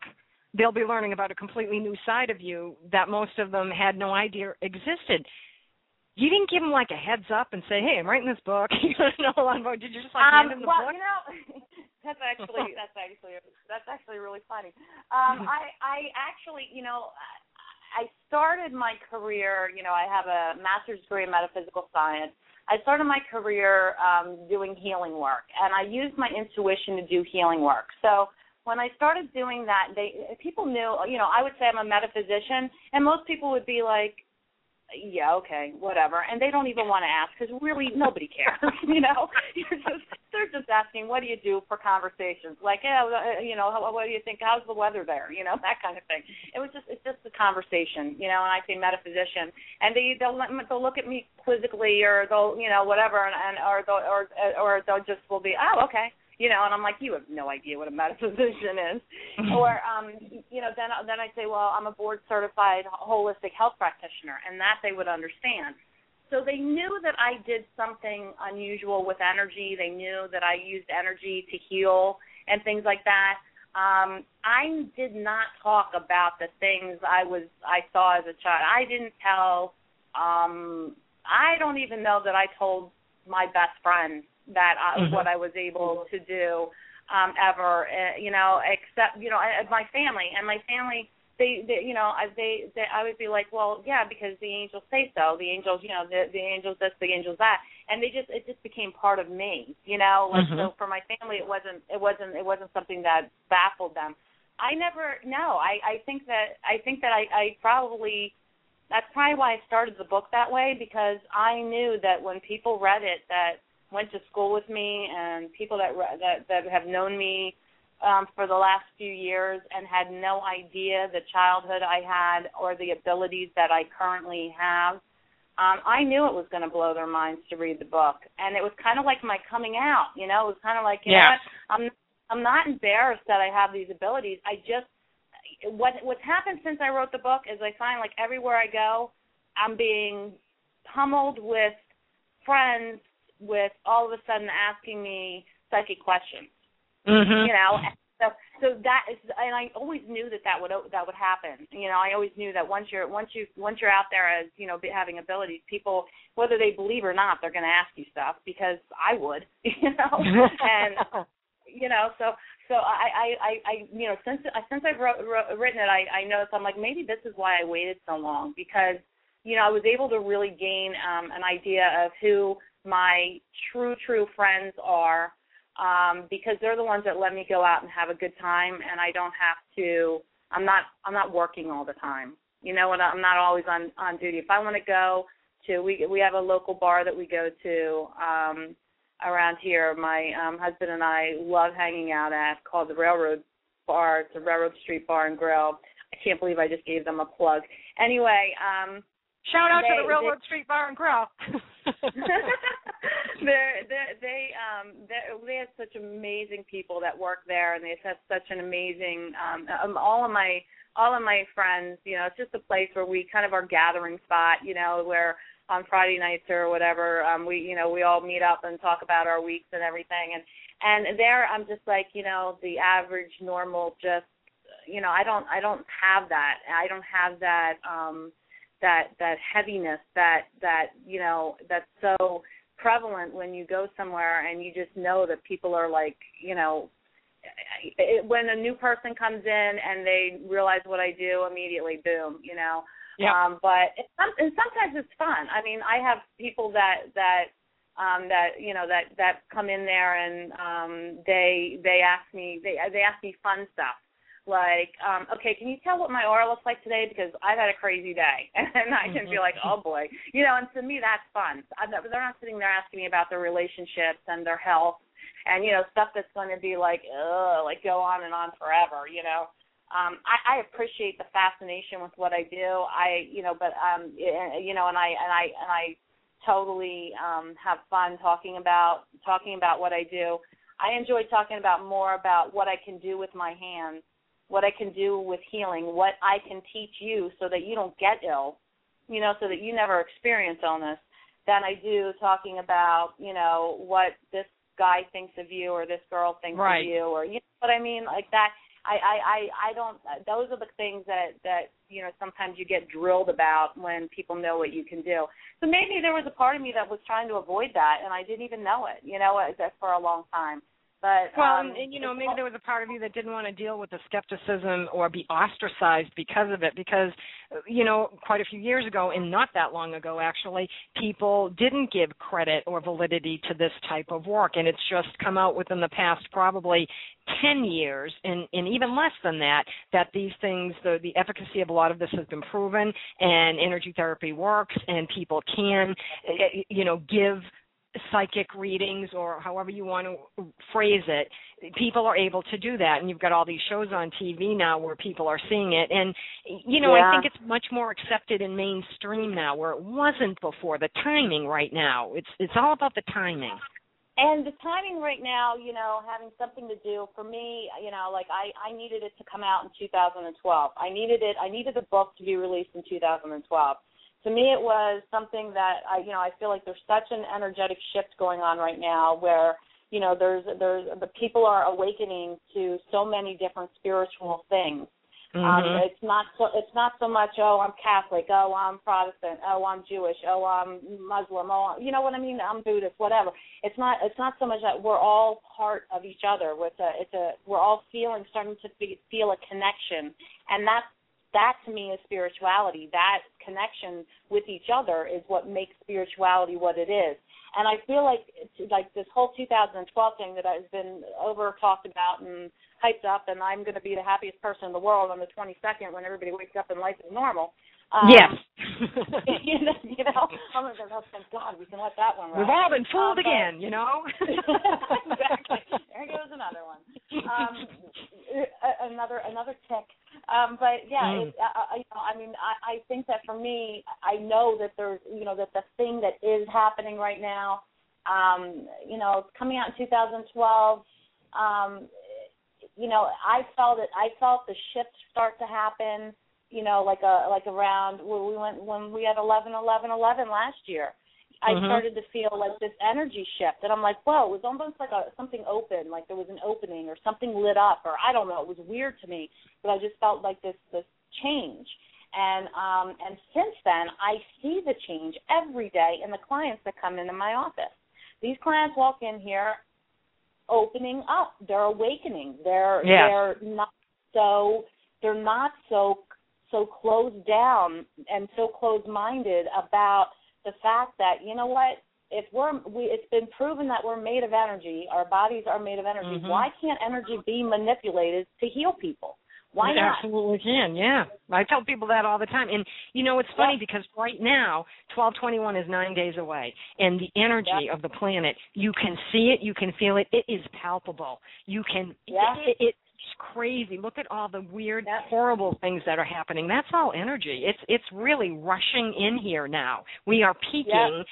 Speaker 3: they'll be learning about a completely new side of you that most of them had no idea existed you didn't give them like a heads up and say, "Hey, I'm writing this book." you don't know a lot about. Did you just like
Speaker 4: um,
Speaker 3: hand him the
Speaker 4: well,
Speaker 3: book?
Speaker 4: you know, that's actually that's actually that's actually really funny. Um, I I actually, you know, I started my career. You know, I have a master's degree in metaphysical science. I started my career um, doing healing work, and I used my intuition to do healing work. So when I started doing that, they people knew. You know, I would say I'm a metaphysician, and most people would be like, yeah, okay, whatever. And they don't even want to ask because really nobody cares, you know. They're just asking, what do you do for conversations? Like, yeah, uh, you know, what do you think? How's the weather there? You know, that kind of thing. It was just, it's just a conversation, you know. And I say metaphysician, and they they'll they'll look at me quizzically, or they'll, you know, whatever, and, and or they'll or or they'll just will be, oh, okay, you know, and I'm like, you have no idea what a metaphysician is. or, um, you know, then then I'd say, well, I'm a board certified holistic health practitioner, and that they would understand. So they knew that I did something unusual with energy. They knew that I used energy to heal and things like that. Um, I did not talk about the things I was I saw as a child. I didn't tell. Um, I don't even know that I told my best friend that I, mm-hmm. what I was able to do um ever uh, you know except you know I, my family and my family they, they you know they, they I would be like well yeah because the angels say so the angels you know the the angels this the angels that and they just it just became part of me you know like mm-hmm. so for my family it wasn't it wasn't it wasn't something that baffled them I never no I I think that I think that I I probably that's probably why I started the book that way because I knew that when people read it that went to school with me and people that that that have known me um, for the last few years and had no idea the childhood I had or the abilities that I currently have. Um, I knew it was going to blow their minds to read the book, and it was kind of like my coming out. You know, it was kind of like, you
Speaker 3: yeah.
Speaker 4: know? I'm I'm not embarrassed that I have these abilities. I just what what's happened since I wrote the book is I find like everywhere I go, I'm being pummeled with friends with all of a sudden asking me psychic questions.
Speaker 3: Mm-hmm.
Speaker 4: You know, so so that is, and I always knew that that would that would happen. You know, I always knew that once you're once you once you're out there as you know having abilities, people whether they believe or not, they're going to ask you stuff because I would. You know, and you know so so I, I I I you know since since I've wrote, wrote, written it, I I noticed I'm like maybe this is why I waited so long because you know I was able to really gain um, an idea of who my true true friends are um because they're the ones that let me go out and have a good time and I don't have to I'm not I'm not working all the time. You know, and I'm not always on on duty. If I want to go to we we have a local bar that we go to um around here. My um husband and I love hanging out at called the Railroad Bar. It's a Railroad Street Bar and Grill. I can't believe I just gave them a plug. Anyway, um
Speaker 3: Shout out
Speaker 4: they,
Speaker 3: to the Railroad they, Street Bar and Grill.
Speaker 4: they're, they're, they um they they have such amazing people that work there, and they have such an amazing um, um all of my all of my friends. You know, it's just a place where we kind of our gathering spot. You know, where on Friday nights or whatever, um, we you know we all meet up and talk about our weeks and everything. And and there, I'm just like you know the average normal just you know I don't I don't have that I don't have that um that that heaviness that that you know that's so prevalent when you go somewhere and you just know that people are like you know it, when a new person comes in and they realize what I do, immediately, boom, you know.
Speaker 3: Yeah.
Speaker 4: Um, but it, and sometimes it's fun. I mean, I have people that that um that you know that that come in there and um they they ask me they they ask me fun stuff like um okay can you tell what my aura looks like today? Because i've had a crazy day. And i can be like oh boy. You know and to me that's fun. I'm, they're not sitting there asking me about their relationships and their health and you know stuff that's going to be like ugh like go on and on forever you know? Um i i appreciate the fascination with what i do. I you know but um you know and i and i and i totally um have fun talking about talking about what I do. I enjoy talking about more about what I can do with my hands, what I can do with healing, what I can teach you so that you don't get ill, you know, so that you never experience illness, than I do talking about, you know, what this guy thinks of you or this girl thinks
Speaker 3: right.
Speaker 4: of you or you know what I mean? Like that I, I, I, I don't. Those are the things that that you know sometimes you get drilled about when people know what you can do. So maybe there was a part of me that was trying to avoid that, and I didn't even know it. You know, for a long time. But
Speaker 3: well,
Speaker 4: um,
Speaker 3: and, you know, maybe there was a part of you that didn't want to deal with the skepticism or be ostracized because of it. Because, you know, quite a few years ago, and not that long ago, actually, people didn't give credit or validity to this type of work, and it's just come out within the past probably 10 years, and, and even less than that, that these things, the the efficacy of a lot of this has been proven, and energy therapy works, and people can, eh, you know, give psychic readings or however you want to phrase it people are able to do that. And you've got all these shows on TV now where people are seeing it. And you know
Speaker 4: yeah.
Speaker 3: I think it's much more accepted in mainstream now where it wasn't before. The timing right now it's it's all about the timing.
Speaker 4: And the timing right now you know having something to do for me you know like i i needed it to come out in 2012 i needed it i needed the book to be released in 2012 to me it was something that I you know I feel like there's such an energetic shift going on right now where you know there's there's the people are awakening to so many different spiritual things.
Speaker 3: Mm-hmm.
Speaker 4: Um, it's not so it's not so much oh I'm Catholic oh I'm Protestant oh I'm Jewish oh I'm Muslim oh you know what I mean I'm Buddhist whatever it's not it's not so much that we're all part of each other with a it's a we're all feeling starting to be, feel a connection and that's that to me is spirituality. That connection with each other is what makes spirituality what it is. And I feel like like this whole 2012 thing that has been over talked about and hyped up, and I'm going to be the happiest person in the world on the 22nd when everybody wakes up and life is normal. Um,
Speaker 3: yes.
Speaker 4: you know, you know, I'm like, oh, thank God we can let that one.
Speaker 3: We've all been fooled um, again, you know.
Speaker 4: exactly. There goes another one. Um, another another tick um, but yeah, mm. it, I, I, I mean, I, I think that for me, I know that there's, you know, that the thing that is happening right now, um, you know, coming out in 2012, um, you know, I felt it. I felt the shift start to happen. You know, like a like around when we went when we had 11, 11, 11 last year. I mm-hmm. started to feel like this energy shift, and I'm like, whoa! It was almost like a something open, like there was an opening or something lit up, or I don't know. It was weird to me, but I just felt like this this change. And um, and since then, I see the change every day in the clients that come into my office. These clients walk in here, opening up. They're awakening. They're they're not so they're not so so closed down and so closed minded about the fact that you know what if we're we it's been proven that we're made of energy our bodies are made of energy
Speaker 3: mm-hmm.
Speaker 4: why can't energy be manipulated to heal people why
Speaker 3: it
Speaker 4: not
Speaker 3: absolutely can yeah i tell people that all the time and you know it's funny because right now 1221 is 9 days away and the energy
Speaker 4: yep.
Speaker 3: of the planet you can see it you can feel it it is palpable you can
Speaker 4: yeah.
Speaker 3: it, it crazy. Look at all the weird,
Speaker 4: yep.
Speaker 3: horrible things that are happening. That's all energy. It's it's really rushing in here now. We are peaking
Speaker 4: yep.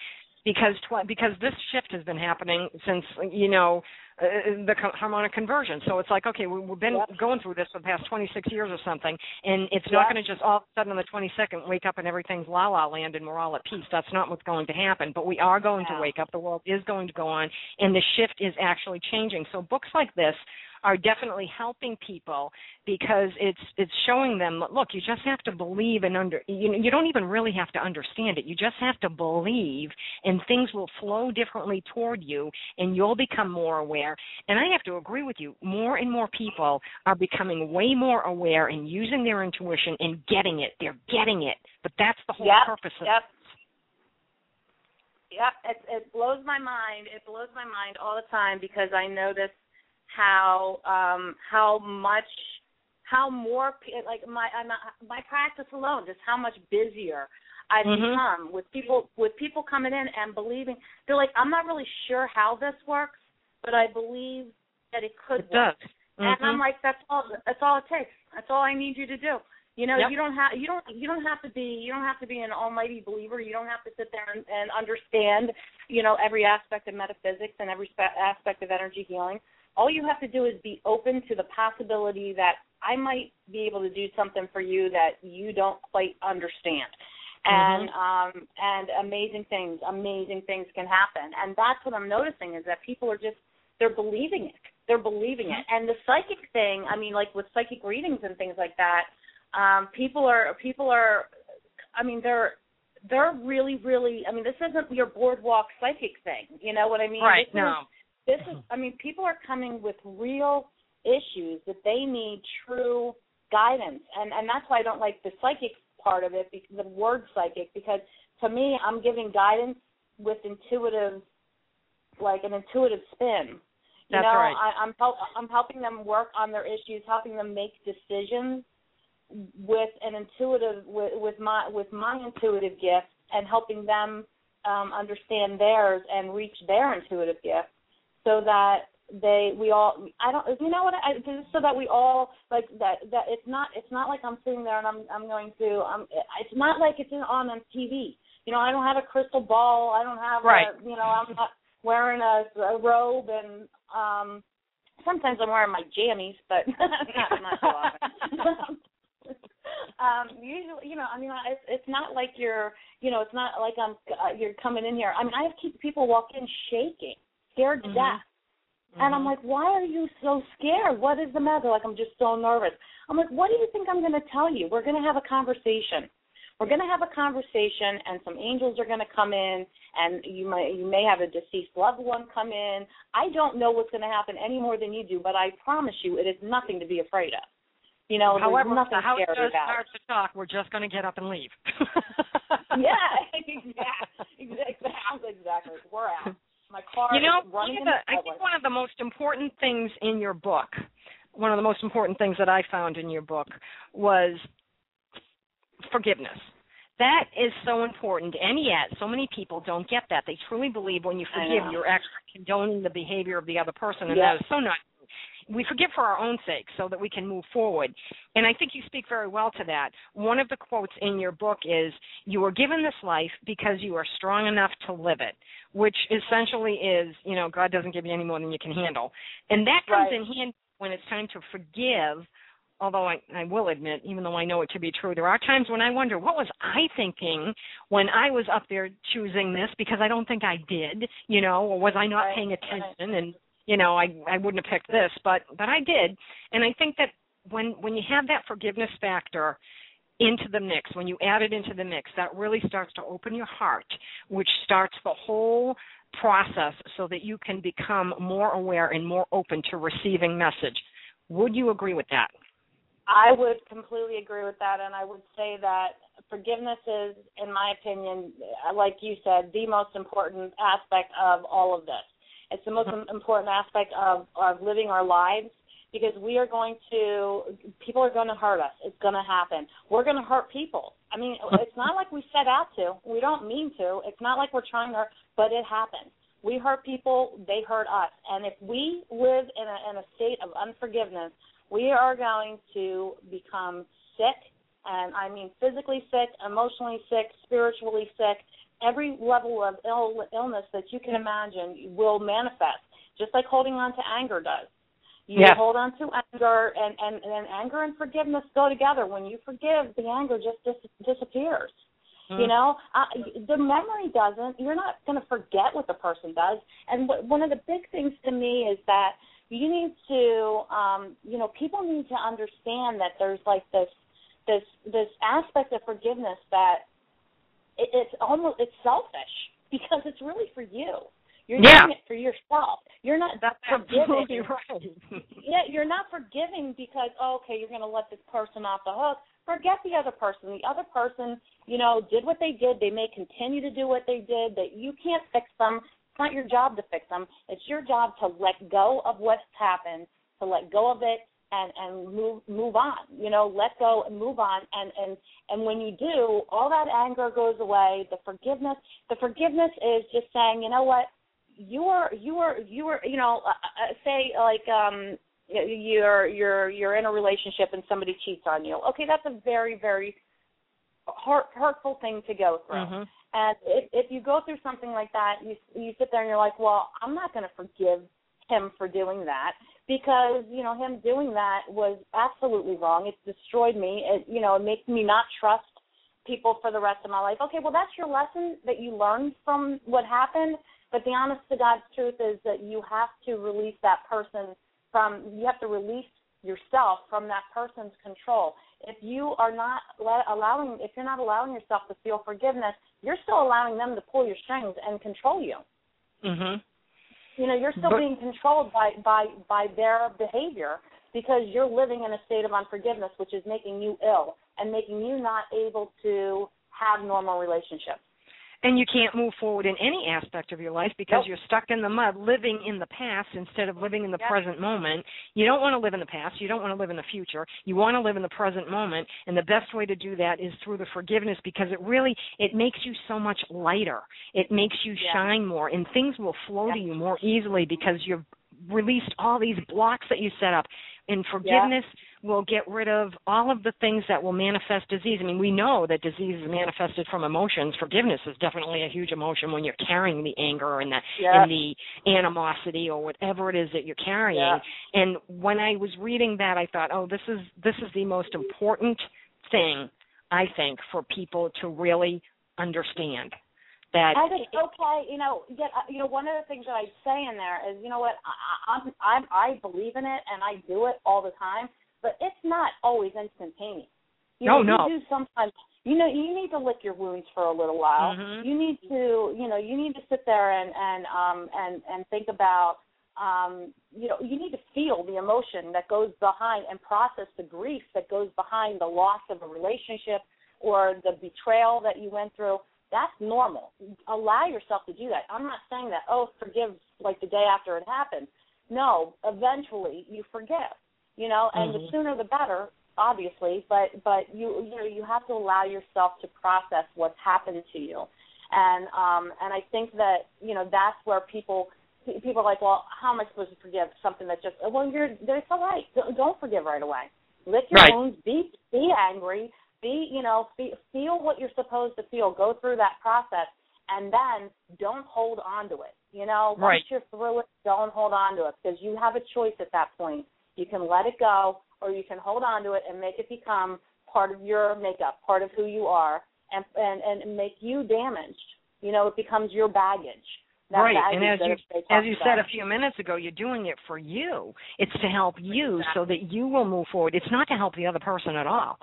Speaker 3: because tw- because this shift has been happening since you know uh, the harmonic convergence. So it's like, okay, we, we've been
Speaker 4: yep.
Speaker 3: going through this for the past 26 years or something, and it's not going to just all of a sudden on the 22nd wake up and everything's la la land and we're all at peace. That's not what's going to happen. But we are going
Speaker 4: yeah.
Speaker 3: to wake up. The world is going to go on, and the shift is actually changing. So books like this are definitely helping people because it's it's showing them look you just have to believe and under you know you don't even really have to understand it you just have to believe and things will flow differently toward you and you'll become more aware and i have to agree with you more and more people are becoming way more aware and using their intuition and getting it they're getting it but that's the whole
Speaker 4: yep,
Speaker 3: purpose of
Speaker 4: yep. Yep, it, it blows my mind. It blows my mind all the time because I notice how um how much how more like my my practice alone just how much busier I've
Speaker 3: mm-hmm.
Speaker 4: become with people with people coming in and believing they're like I'm not really sure how this works but I believe that it could
Speaker 3: it
Speaker 4: work.
Speaker 3: Does.
Speaker 4: Mm-hmm. And I'm
Speaker 3: Mm-hmm.
Speaker 4: like that's all that's all it takes that's all I need you to do you know,
Speaker 3: yep.
Speaker 4: you don't have you don't you don't have to be you don't have to be an almighty believer. You don't have to sit there and, and understand, you know, every aspect of metaphysics and every spe- aspect of energy healing. All you have to do is be open to the possibility that I might be able to do something for you that you don't quite understand. And
Speaker 3: mm-hmm.
Speaker 4: um and amazing things, amazing things can happen. And that's what I'm noticing is that people are just they're believing it. They're believing it. And the psychic thing, I mean like with psychic readings and things like that, um, people are people are, I mean, they're they're really really. I mean, this isn't your boardwalk psychic thing. You know what I mean?
Speaker 3: Right.
Speaker 4: This
Speaker 3: no.
Speaker 4: Is, this is. I mean, people are coming with real issues that they need true guidance, and and that's why I don't like the psychic part of it, the word psychic, because to me, I'm giving guidance with intuitive, like an intuitive spin. You
Speaker 3: That's
Speaker 4: know,
Speaker 3: right.
Speaker 4: I, I'm help, I'm helping them work on their issues, helping them make decisions with an intuitive with, with my with my intuitive gift and helping them um, understand theirs and reach their intuitive gift so that they we all I don't you know what I so that we all like that that it's not it's not like I'm sitting there and I'm I'm going to um it's not like it's in, on on TV you know I don't have a crystal ball. I don't have
Speaker 3: right.
Speaker 4: a, you know I'm not wearing a, a robe and um sometimes I'm wearing my jammies but not not so often. Um usually you know i mean it's it's not like you're you know it's not like i'm uh, you're coming in here. I mean i have people walk in shaking scared to
Speaker 3: mm-hmm.
Speaker 4: death
Speaker 3: mm-hmm.
Speaker 4: and i'm like why are you so scared what is the matter like i'm just so nervous i'm like what do you think i'm going to tell you we're going to have a conversation we're going to have a conversation and some angels are going to come in and you may you may have a deceased loved one come in i don't know what's going to happen any more than you do but i promise you it is nothing to be afraid of you know,
Speaker 3: However,
Speaker 4: there's nothing
Speaker 3: the house
Speaker 4: scary
Speaker 3: does
Speaker 4: about
Speaker 3: start to talk, we're just going to get up and leave.
Speaker 4: yeah, exactly, exactly, exactly. We're out. My car
Speaker 3: you know,
Speaker 4: running
Speaker 3: one of the, I think one of the most important things in your book, one of the most important things that I found in your book was forgiveness. That is so important, and yet so many people don't get that. They truly believe when you forgive, you're actually condoning the behavior of the other person, and
Speaker 4: Yep.
Speaker 3: that is so not we forgive for our own sake so that we can move forward. And I think you speak very well to that. One of the quotes in your book is You were given this life because you are strong enough to live it, which essentially is, you know, God doesn't give you any more than you can handle. And that comes
Speaker 4: Right.
Speaker 3: in handy when it's time to forgive. Although I, I will admit, even though I know it to be true, there are times when I wonder, what was I thinking when I was up there choosing this? Because I don't think I did, you know, or was I not
Speaker 4: Right,
Speaker 3: paying attention? And you know, I I wouldn't have picked this, but but I did. And I think that when when you have that forgiveness factor into the mix, when you add it into the mix, that really starts to open your heart, which starts the whole process so that you can become more aware and more open to receiving message. Would you agree with that?
Speaker 4: I would completely agree with that, and I would say that forgiveness is, in my opinion, like you said, the most important aspect of all of this. It's the most uh-huh. important aspect of, of living our lives because we are going to, people are going to hurt us. It's going to happen. We're going to hurt people. I mean, uh-huh. it's not like we set out to. We don't mean to. It's not like we're trying to, but it happens. We hurt people, they hurt us. And if we live in a, in a state of unforgiveness, we are going to become sick, and I mean physically sick, emotionally sick, spiritually sick. Every level of Ill, illness that you can imagine will manifest, just like holding on to anger does. You
Speaker 3: Yes.
Speaker 4: hold on to anger, and, and, and anger and forgiveness go together. When you forgive, the anger just dis- disappears.
Speaker 3: Mm.
Speaker 4: You know, uh, the memory doesn't. You're not going to forget what the person does. And what, one of the big things to me is that you need to um you know people need to understand that there's like this this this aspect of forgiveness that it, it's almost it's selfish because it's really for you. You're
Speaker 3: Yeah.
Speaker 4: doing it for yourself. You're not
Speaker 3: That's
Speaker 4: forgiving.
Speaker 3: absolutely right.
Speaker 4: yeah you're not forgiving because oh, okay you're going to let this person off the hook. Forget the other person. The other person you know did what they did. They may continue to do what they did that you can't fix them. It's not your job to fix them. It's your job to let go of what's happened to let go of it and and move move on you know let go and move on. And and and when you do all that anger goes away. The forgiveness the forgiveness is just saying you know what? You are you are you are you know uh, uh, say like um you're you're you're in a relationship and somebody cheats on you. Okay that's a very very hurt, hurtful thing to go through.
Speaker 3: Mhm.
Speaker 4: and if if you go through something like that, you you sit there and you're like, well, I'm not going to forgive him for doing that because you know him doing that was absolutely wrong. It's destroyed me. It you know it makes me not trust people for the rest of my life. Okay, well that's your lesson that you learned from what happened. But the honest to God's truth is that you have to release that person from. You have to release yourself from that person's control. If you are not let, allowing, if you're not allowing yourself to feel forgiveness, you're still allowing them to pull your strings and control you.
Speaker 3: Mhm.
Speaker 4: You know, you're still
Speaker 3: But-
Speaker 4: being controlled by by by their behavior because you're living in a state of unforgiveness, which is making you ill and making you not able to have normal relationships.
Speaker 3: And you can't move forward in any aspect of your life because
Speaker 4: Nope.
Speaker 3: you're stuck in the mud, living in the past instead of living in the
Speaker 4: Yep.
Speaker 3: present moment. You don't want to live in the past. You don't want to live in the future. You want to live in the present moment, and the best way to do that is through the forgiveness because it really it makes you so much lighter. It makes you
Speaker 4: Yeah.
Speaker 3: shine more, and things will flow to you more easily because you've released all these blocks that you set up. And forgiveness will get rid of all of the things that will manifest disease. I mean, we know that disease is manifested from emotions. Forgiveness is definitely a huge emotion when you're carrying the anger and the and the animosity or whatever it is that you're carrying. And when I was reading that, I thought, oh, this is this is the most important thing I think for people to really understand that
Speaker 4: And it's okay, you know. Yet, uh, you know, one of the things that I say in there is, you know what, I, I'm, I'm, I believe in it and I do it all the time, but it's not always instantaneous. You
Speaker 3: No,
Speaker 4: know,
Speaker 3: no.
Speaker 4: You do sometimes. You know, you need to lick your wounds for a little while.
Speaker 3: Mhm.
Speaker 4: You need to, you know, you need to sit there and and um and and think about, um, you know, you need to feel the emotion that goes behind and process the grief that goes behind the loss of a relationship or the betrayal that you went through that's normal. Allow yourself to do that. I'm not saying that, oh, forgive like the day after it happened. No, eventually you forgive. You know, and the
Speaker 3: Mhm.
Speaker 4: sooner the better, obviously, but but you you know, you have to allow yourself to process what's happened to you. And um and I think that, you know, that's where people people are like, well, how am I supposed to forgive something that just well, you're it's all right. Don't- forgive right away. Lick your
Speaker 3: Right.
Speaker 4: wounds, be be angry, be you know fe- feel what you're supposed to feel go through that process and then don't hold on to it you know once
Speaker 3: Right.
Speaker 4: you're through it don't hold on to it because you have a choice at that point you can let it go or you can hold on to it and make it become part of your makeup part of who you are and and and make you damaged. You know it becomes your baggage. That
Speaker 3: right
Speaker 4: baggage
Speaker 3: and as you as you said a few minutes ago you're doing it for you. It's to help you so that you will move forward. It's not to help the other person at all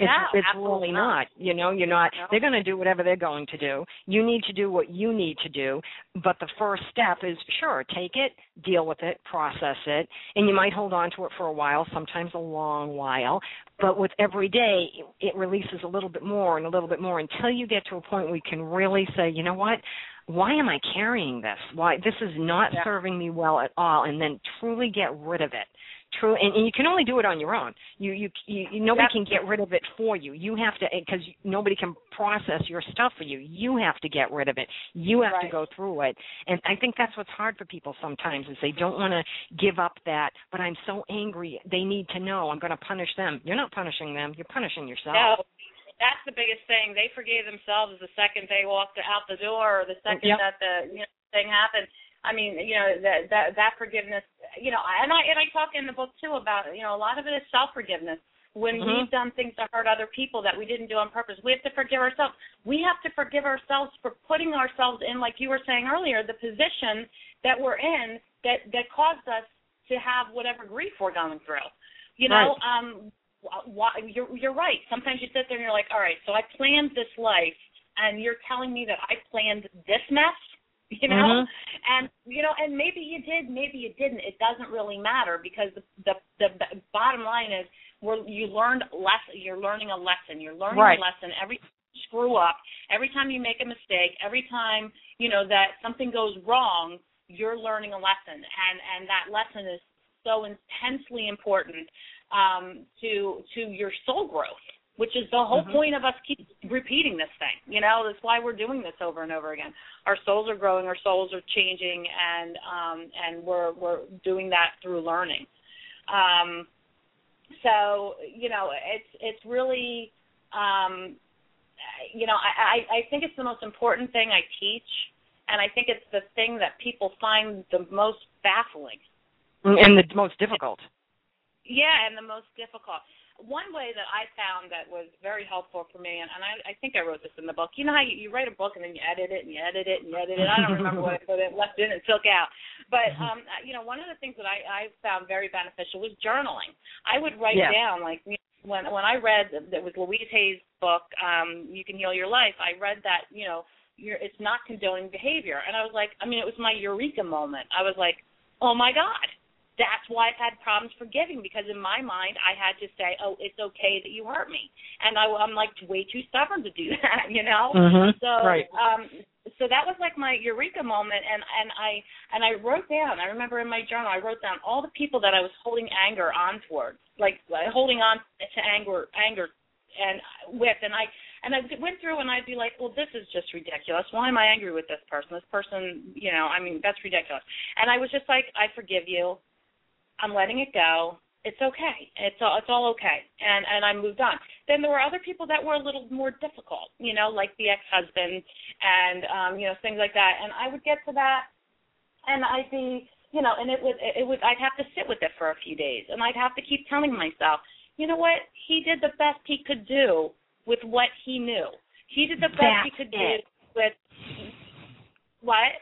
Speaker 3: it's
Speaker 4: No,
Speaker 3: it's
Speaker 4: absolutely
Speaker 3: really
Speaker 4: not.
Speaker 3: not you know you're not
Speaker 4: No.
Speaker 3: they're going to do whatever they're going to do you need to do what you need to do but the first step is sure take it deal with it process it and you might hold on to it for a while sometimes a long while but with every day it releases a little bit more and a little bit more until you get to a point where you can really say you know what why am I carrying this? Why this is not
Speaker 4: Yeah.
Speaker 3: serving me well at all, and then truly get rid of it. True, and, and you can only do it on your own. You, you, you, nobody
Speaker 4: Yep.
Speaker 3: can get rid of it for you. You have to, eh, because nobody can process your stuff for you. You have to get rid of it. You have to go through it, and I think that's what's hard for people sometimes is they don't want to give up that. But I'm so angry. They need to know I'm going to punish them. You're not punishing them. You're punishing yourself.
Speaker 4: No, that's the biggest thing. They forgave themselves the second they walked out the door, or the second
Speaker 3: Yep.
Speaker 4: that the you know thing happened. I mean, you know that that that forgiveness. You know, and I and I talk in the book too about you know a lot of it is self forgiveness. When
Speaker 3: Mhm.
Speaker 4: we've done things to hurt other people that we didn't do on purpose, we have to forgive ourselves. We have to forgive ourselves for putting ourselves in, like you were saying earlier, the position that we're in that that caused us to have whatever grief we're going through. You know,
Speaker 3: Right.
Speaker 4: um why, you're you're right. Sometimes you sit there and you're like, all right, so I planned this life, and you're telling me that I planned this mess, you know,
Speaker 3: Mhm.
Speaker 4: and you know, and maybe you did, maybe you didn't. It doesn't really matter because the the the, the bottom line is, where you learned less You're learning a lesson. You're learning
Speaker 3: Right.
Speaker 4: a lesson every screw up, every time you make a mistake, every time you know that something goes wrong. You're learning a lesson, and and that lesson is so intensely important um, to to your soul growth, which is the whole
Speaker 3: Mhm.
Speaker 4: point of us keep repeating this thing. You know, that's why we're doing this over and over again. Our souls are growing, our souls are changing, and um, and we're we're doing that through learning. Um, so you know, it's it's really um, you know, I, I I think it's the most important thing I teach, and I think it's the thing that people find the most baffling.
Speaker 3: and the most difficult.
Speaker 4: Yeah, and the most difficult. One way that I found that was very helpful for me, and, and I, I think I wrote this in the book. You know how you, you write a book and then you edit it and you edit it and you edit it. I don't remember what I put in, left in and took out. But um, you know, one of the things that I, I found very beneficial was journaling. I would write
Speaker 3: Yeah.
Speaker 4: down like you know, when when I read that was Louise Hay's book, um, You Can Heal Your Life. I read that you know you're, it's not condoning behavior, and I was like, I mean, it was my eureka moment. I was like, oh my god that's why I've had problems forgiving because in my mind I had to say, oh, it's okay that you hurt me, and I, I'm like way too stubborn to do that, you know.
Speaker 3: Mhm.
Speaker 4: So,
Speaker 3: Right.
Speaker 4: um, so that was like my eureka moment, and and I and I wrote down. I remember in my journal I wrote down all the people that I was holding anger on towards, like holding on to anger, anger, and with, and I and I went through and I'd be like, well, this is just ridiculous. Why am I angry with this person? This person, you know, I mean, that's ridiculous. And I was just like, I forgive you. I'm letting it go. It's okay. It's all it's all okay. And and I moved on. Then there were other people that were a little more difficult, you know, like the ex-husband and um, you know, things like that. And I would get to that and I'd be, you know, and it would it would I'd have to sit with it for a few days and I'd have to keep telling myself, you know what? He did the best he could do with what he knew. He did the best he could
Speaker 3: it.
Speaker 4: do with what?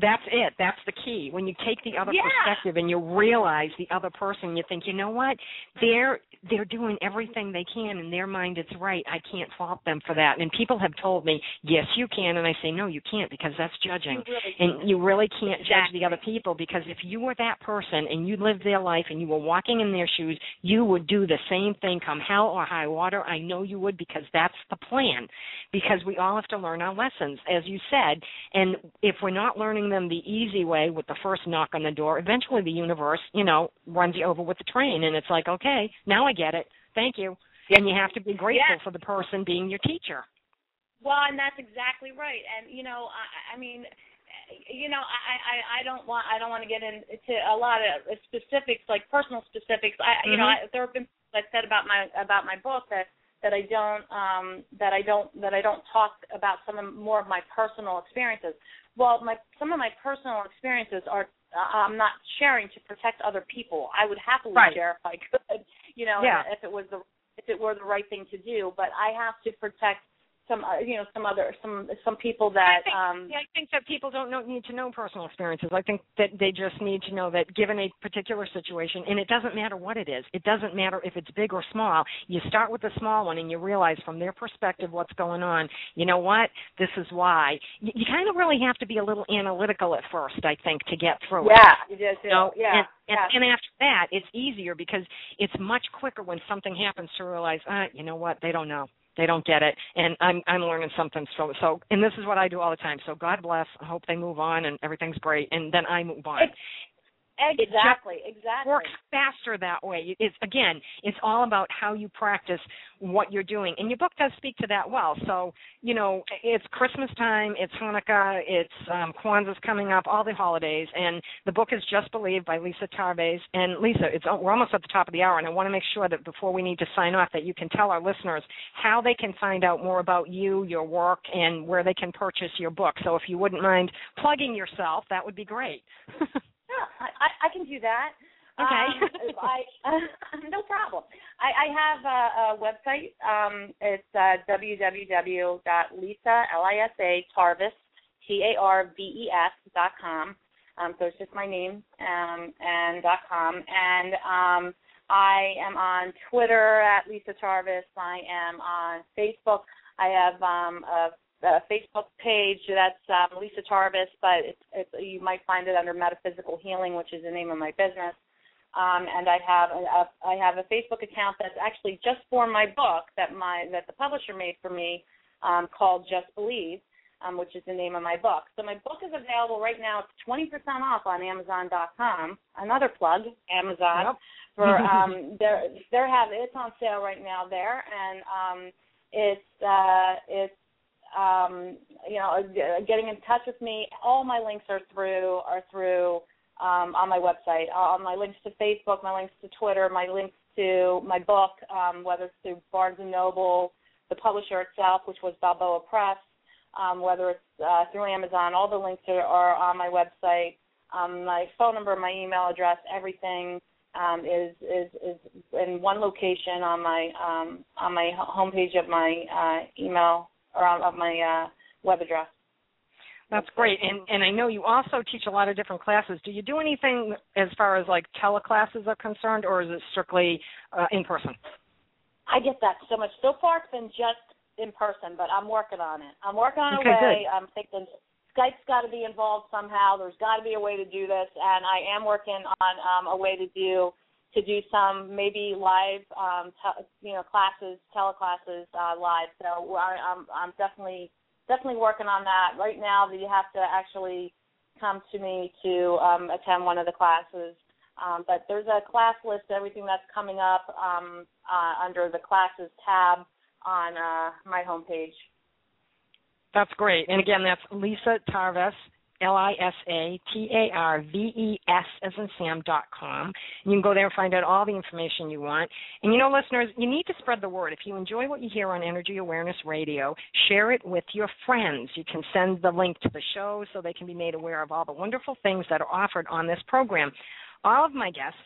Speaker 3: That's it. That's the key. When you take the other
Speaker 4: Yeah.
Speaker 3: perspective and you realize the other person, you think, you know what? They're they're doing everything they can in their mind. It's right. I can't fault them for that. And people have told me, yes, you can, and I say, no, you can't because that's judging.
Speaker 4: You really
Speaker 3: And you really can't judge the other people because if you were that person and you lived their life and you were walking in their shoes, you would do the same thing come hell or high water. I know you would because that's the plan. Because we all have to learn our lessons, as you said. And if we're not learning them the easy way with the first knock on the door, eventually the universe, you know, runs you over with the train and it's like, okay, now I get it. Thank you. And you have to be grateful
Speaker 4: Yeah.
Speaker 3: for the person being your teacher.
Speaker 4: Well, and that's exactly right. And you know, I, I mean, you know, I, I I don't want I don't want to get into a lot of specifics, like personal specifics. I you know,
Speaker 3: Mhm.
Speaker 4: I, there have been I said about my about my book that that I don't um that I don't that I don't talk about some of more of my personal experiences. Well, my some of my personal experiences are uh, I'm not sharing to protect other people. I would happily
Speaker 3: Right.
Speaker 4: share if I could, you know,
Speaker 3: Yeah.
Speaker 4: if it was the if it were the right thing to do. But I have to protect some uh, you know some other some some people that
Speaker 3: think-
Speaker 4: um
Speaker 3: Yeah, I think that people don't know, need to know personal experiences. I think that they just need to know that given a particular situation, and it doesn't matter what it is, it doesn't matter if it's big or small. You start with the small one, and you realize from their perspective what's going on. You know what? This is why. You, you kind of really have to be a little analytical at first, I think, to get through it.
Speaker 4: yeah you just
Speaker 3: You know,
Speaker 4: yeah
Speaker 3: and, and,
Speaker 4: yeah.
Speaker 3: and after that, it's easier because it's much quicker when something happens to realize, ah, you know what? They don't know. They don't get it, and I'm I'm learning something. So so, and this is what I do all the time. So God bless. I hope they move on and everything's great, and then I move on.
Speaker 4: It's- exactly exactly
Speaker 3: works faster that way. It's again, it's all about how you practice what you're doing, and your book does speak to that well. So you know, it's Christmas time, it's Hanukkah, it's um, Kwanzaa's coming up, all the holidays, and the book is Just Believe by Lisa Tarves. And Lisa, it's we're almost at the top of the hour, and I want to make sure that before we need to sign off, that you can tell our listeners how they can find out more about you, your work, and where they can purchase your book. So if you wouldn't mind plugging yourself, that would be great.
Speaker 4: Yeah, I, I, can do that.
Speaker 3: Okay.
Speaker 4: Um, I no problem. I, I have a, a website. Um, it's uh, www.lisa l i s a tarves t a r v e s dot com. Um, so it's just my name um, and dot com. And um, I am on Twitter at Lisa Tarves. I am on Facebook. I have um, a, a Facebook page that's um, Lisa Tarves, but it's, it's, you might find it under Metaphysical Healing, which is the name of my business. Um, and I have a, a I have a Facebook account that's actually just for my book that my that the publisher made for me um, called Just Believe, um, which is the name of my book. So my book is available right now. It's twenty percent off on Amazon.com. Another plug, Amazon.
Speaker 3: Yep.
Speaker 4: For um, they're they're having it's on sale right now there, and um, it's uh, it's um, you know getting in touch with me. All my links are through are through um, on my website. Uh, my links to Facebook, my links to Twitter, my links to my book, um, whether it's through Barnes and Noble, the publisher itself, which was Balboa Press, um, whether it's uh, through Amazon. All the links are, are on my website. Um, my phone number, my email address, everything um, is is is in one location on my um, on my homepage of my uh, email or of my uh, web address.
Speaker 3: That's great. And and I know you also teach a lot of different classes. Do you do anything as far as like teleclasses are concerned, or is it strictly uh, in person?
Speaker 4: I get that so much. So far, it's been just in person, but I'm working on it. I'm working on
Speaker 3: okay,
Speaker 4: a way.
Speaker 3: Good.
Speaker 4: I'm thinking Skype's got to be involved somehow. There's got to be a way to do this, and I am working on um, a way to do to do some maybe live, um, te- you know, classes, teleclasses uh, live. So I, I'm I'm definitely definitely working on that. Right now, That you have to actually come to me to um, attend one of the classes. Um, but there's a class list, everything that's coming up um, uh, under the classes tab on uh, my homepage.
Speaker 3: That's great. And again, that's Lisa Tarves, L I S A T A R V E S as in Sam dot com. You can go there and find out all the information you want. And you know, listeners, you need to spread the word. If you enjoy what you hear on Energy Awareness Radio, share it with your friends. You can send the link to the show so they can be made aware of all the wonderful things that are offered on this program. All of my guests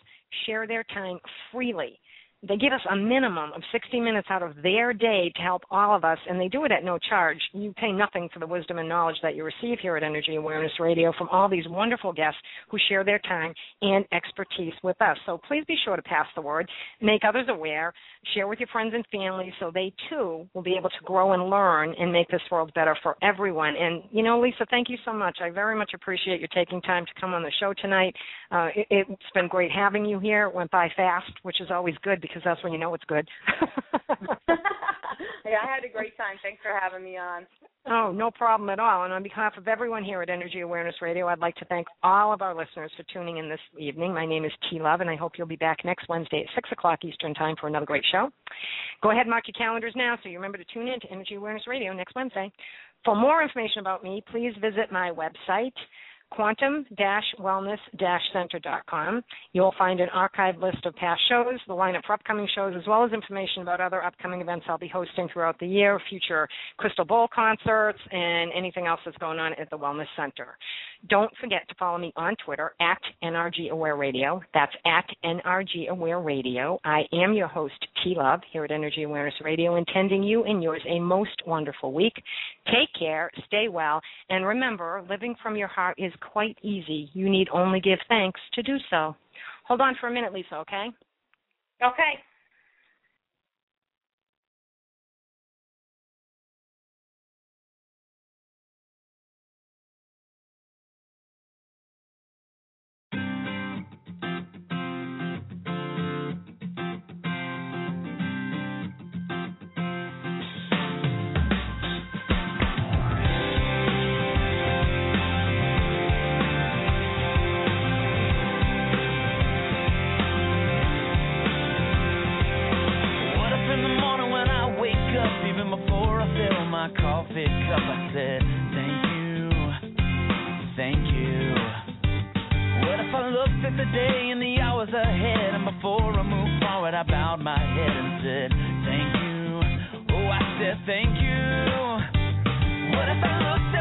Speaker 3: share their time freely they give us a minimum of 60 minutes out of their day to help all of us, and they do it at no charge. You pay nothing for the wisdom and knowledge that you receive here at Energy Awareness Radio from all these wonderful guests who share their time and expertise with us. So please be sure to pass the word, make others aware, share with your friends and family so they too will be able to grow and learn and make this world better for everyone. And, you know, Lisa, thank you so much. I very much appreciate you taking time to come on the show tonight. Uh, it, has been great having you here. It went by fast, which is always good because that's when you know it's good.
Speaker 4: yeah, I had a great time. Thanks for having me on.
Speaker 3: Oh, no problem at all. And on behalf of everyone here at Energy Awareness Radio, I'd like to thank all of our listeners for tuning in this evening. My name is T Love, and I hope you'll be back next Wednesday at 6 o'clock Eastern Time for another great show. Go ahead and mark your calendars now so you remember to tune in to Energy Awareness Radio next Wednesday. For more information about me, please visit my website, quantum-wellness-center.com. You'll find an archived list of past shows, the lineup for upcoming shows, as well as information about other upcoming events I'll be hosting throughout the year, future Crystal Bowl concerts, and anything else that's going on at the Wellness Center. Don't forget to follow me on Twitter at NRG Aware Radio. That's at NRG Aware Radio. I am your host, T Love, here at Energy Awareness Radio, intending you and yours a most wonderful week. Take care, stay well, and remember, living from your heart is quite easy. You need only give thanks to do so. Hold on for a minute, Lisa, okay?
Speaker 4: Okay.
Speaker 1: my coffee cup, I said, Thank you, thank you. What if I looked at the day and the hours ahead, and before I moved forward, I bowed my head and said, Thank you, oh, I said, Thank you. What if I looked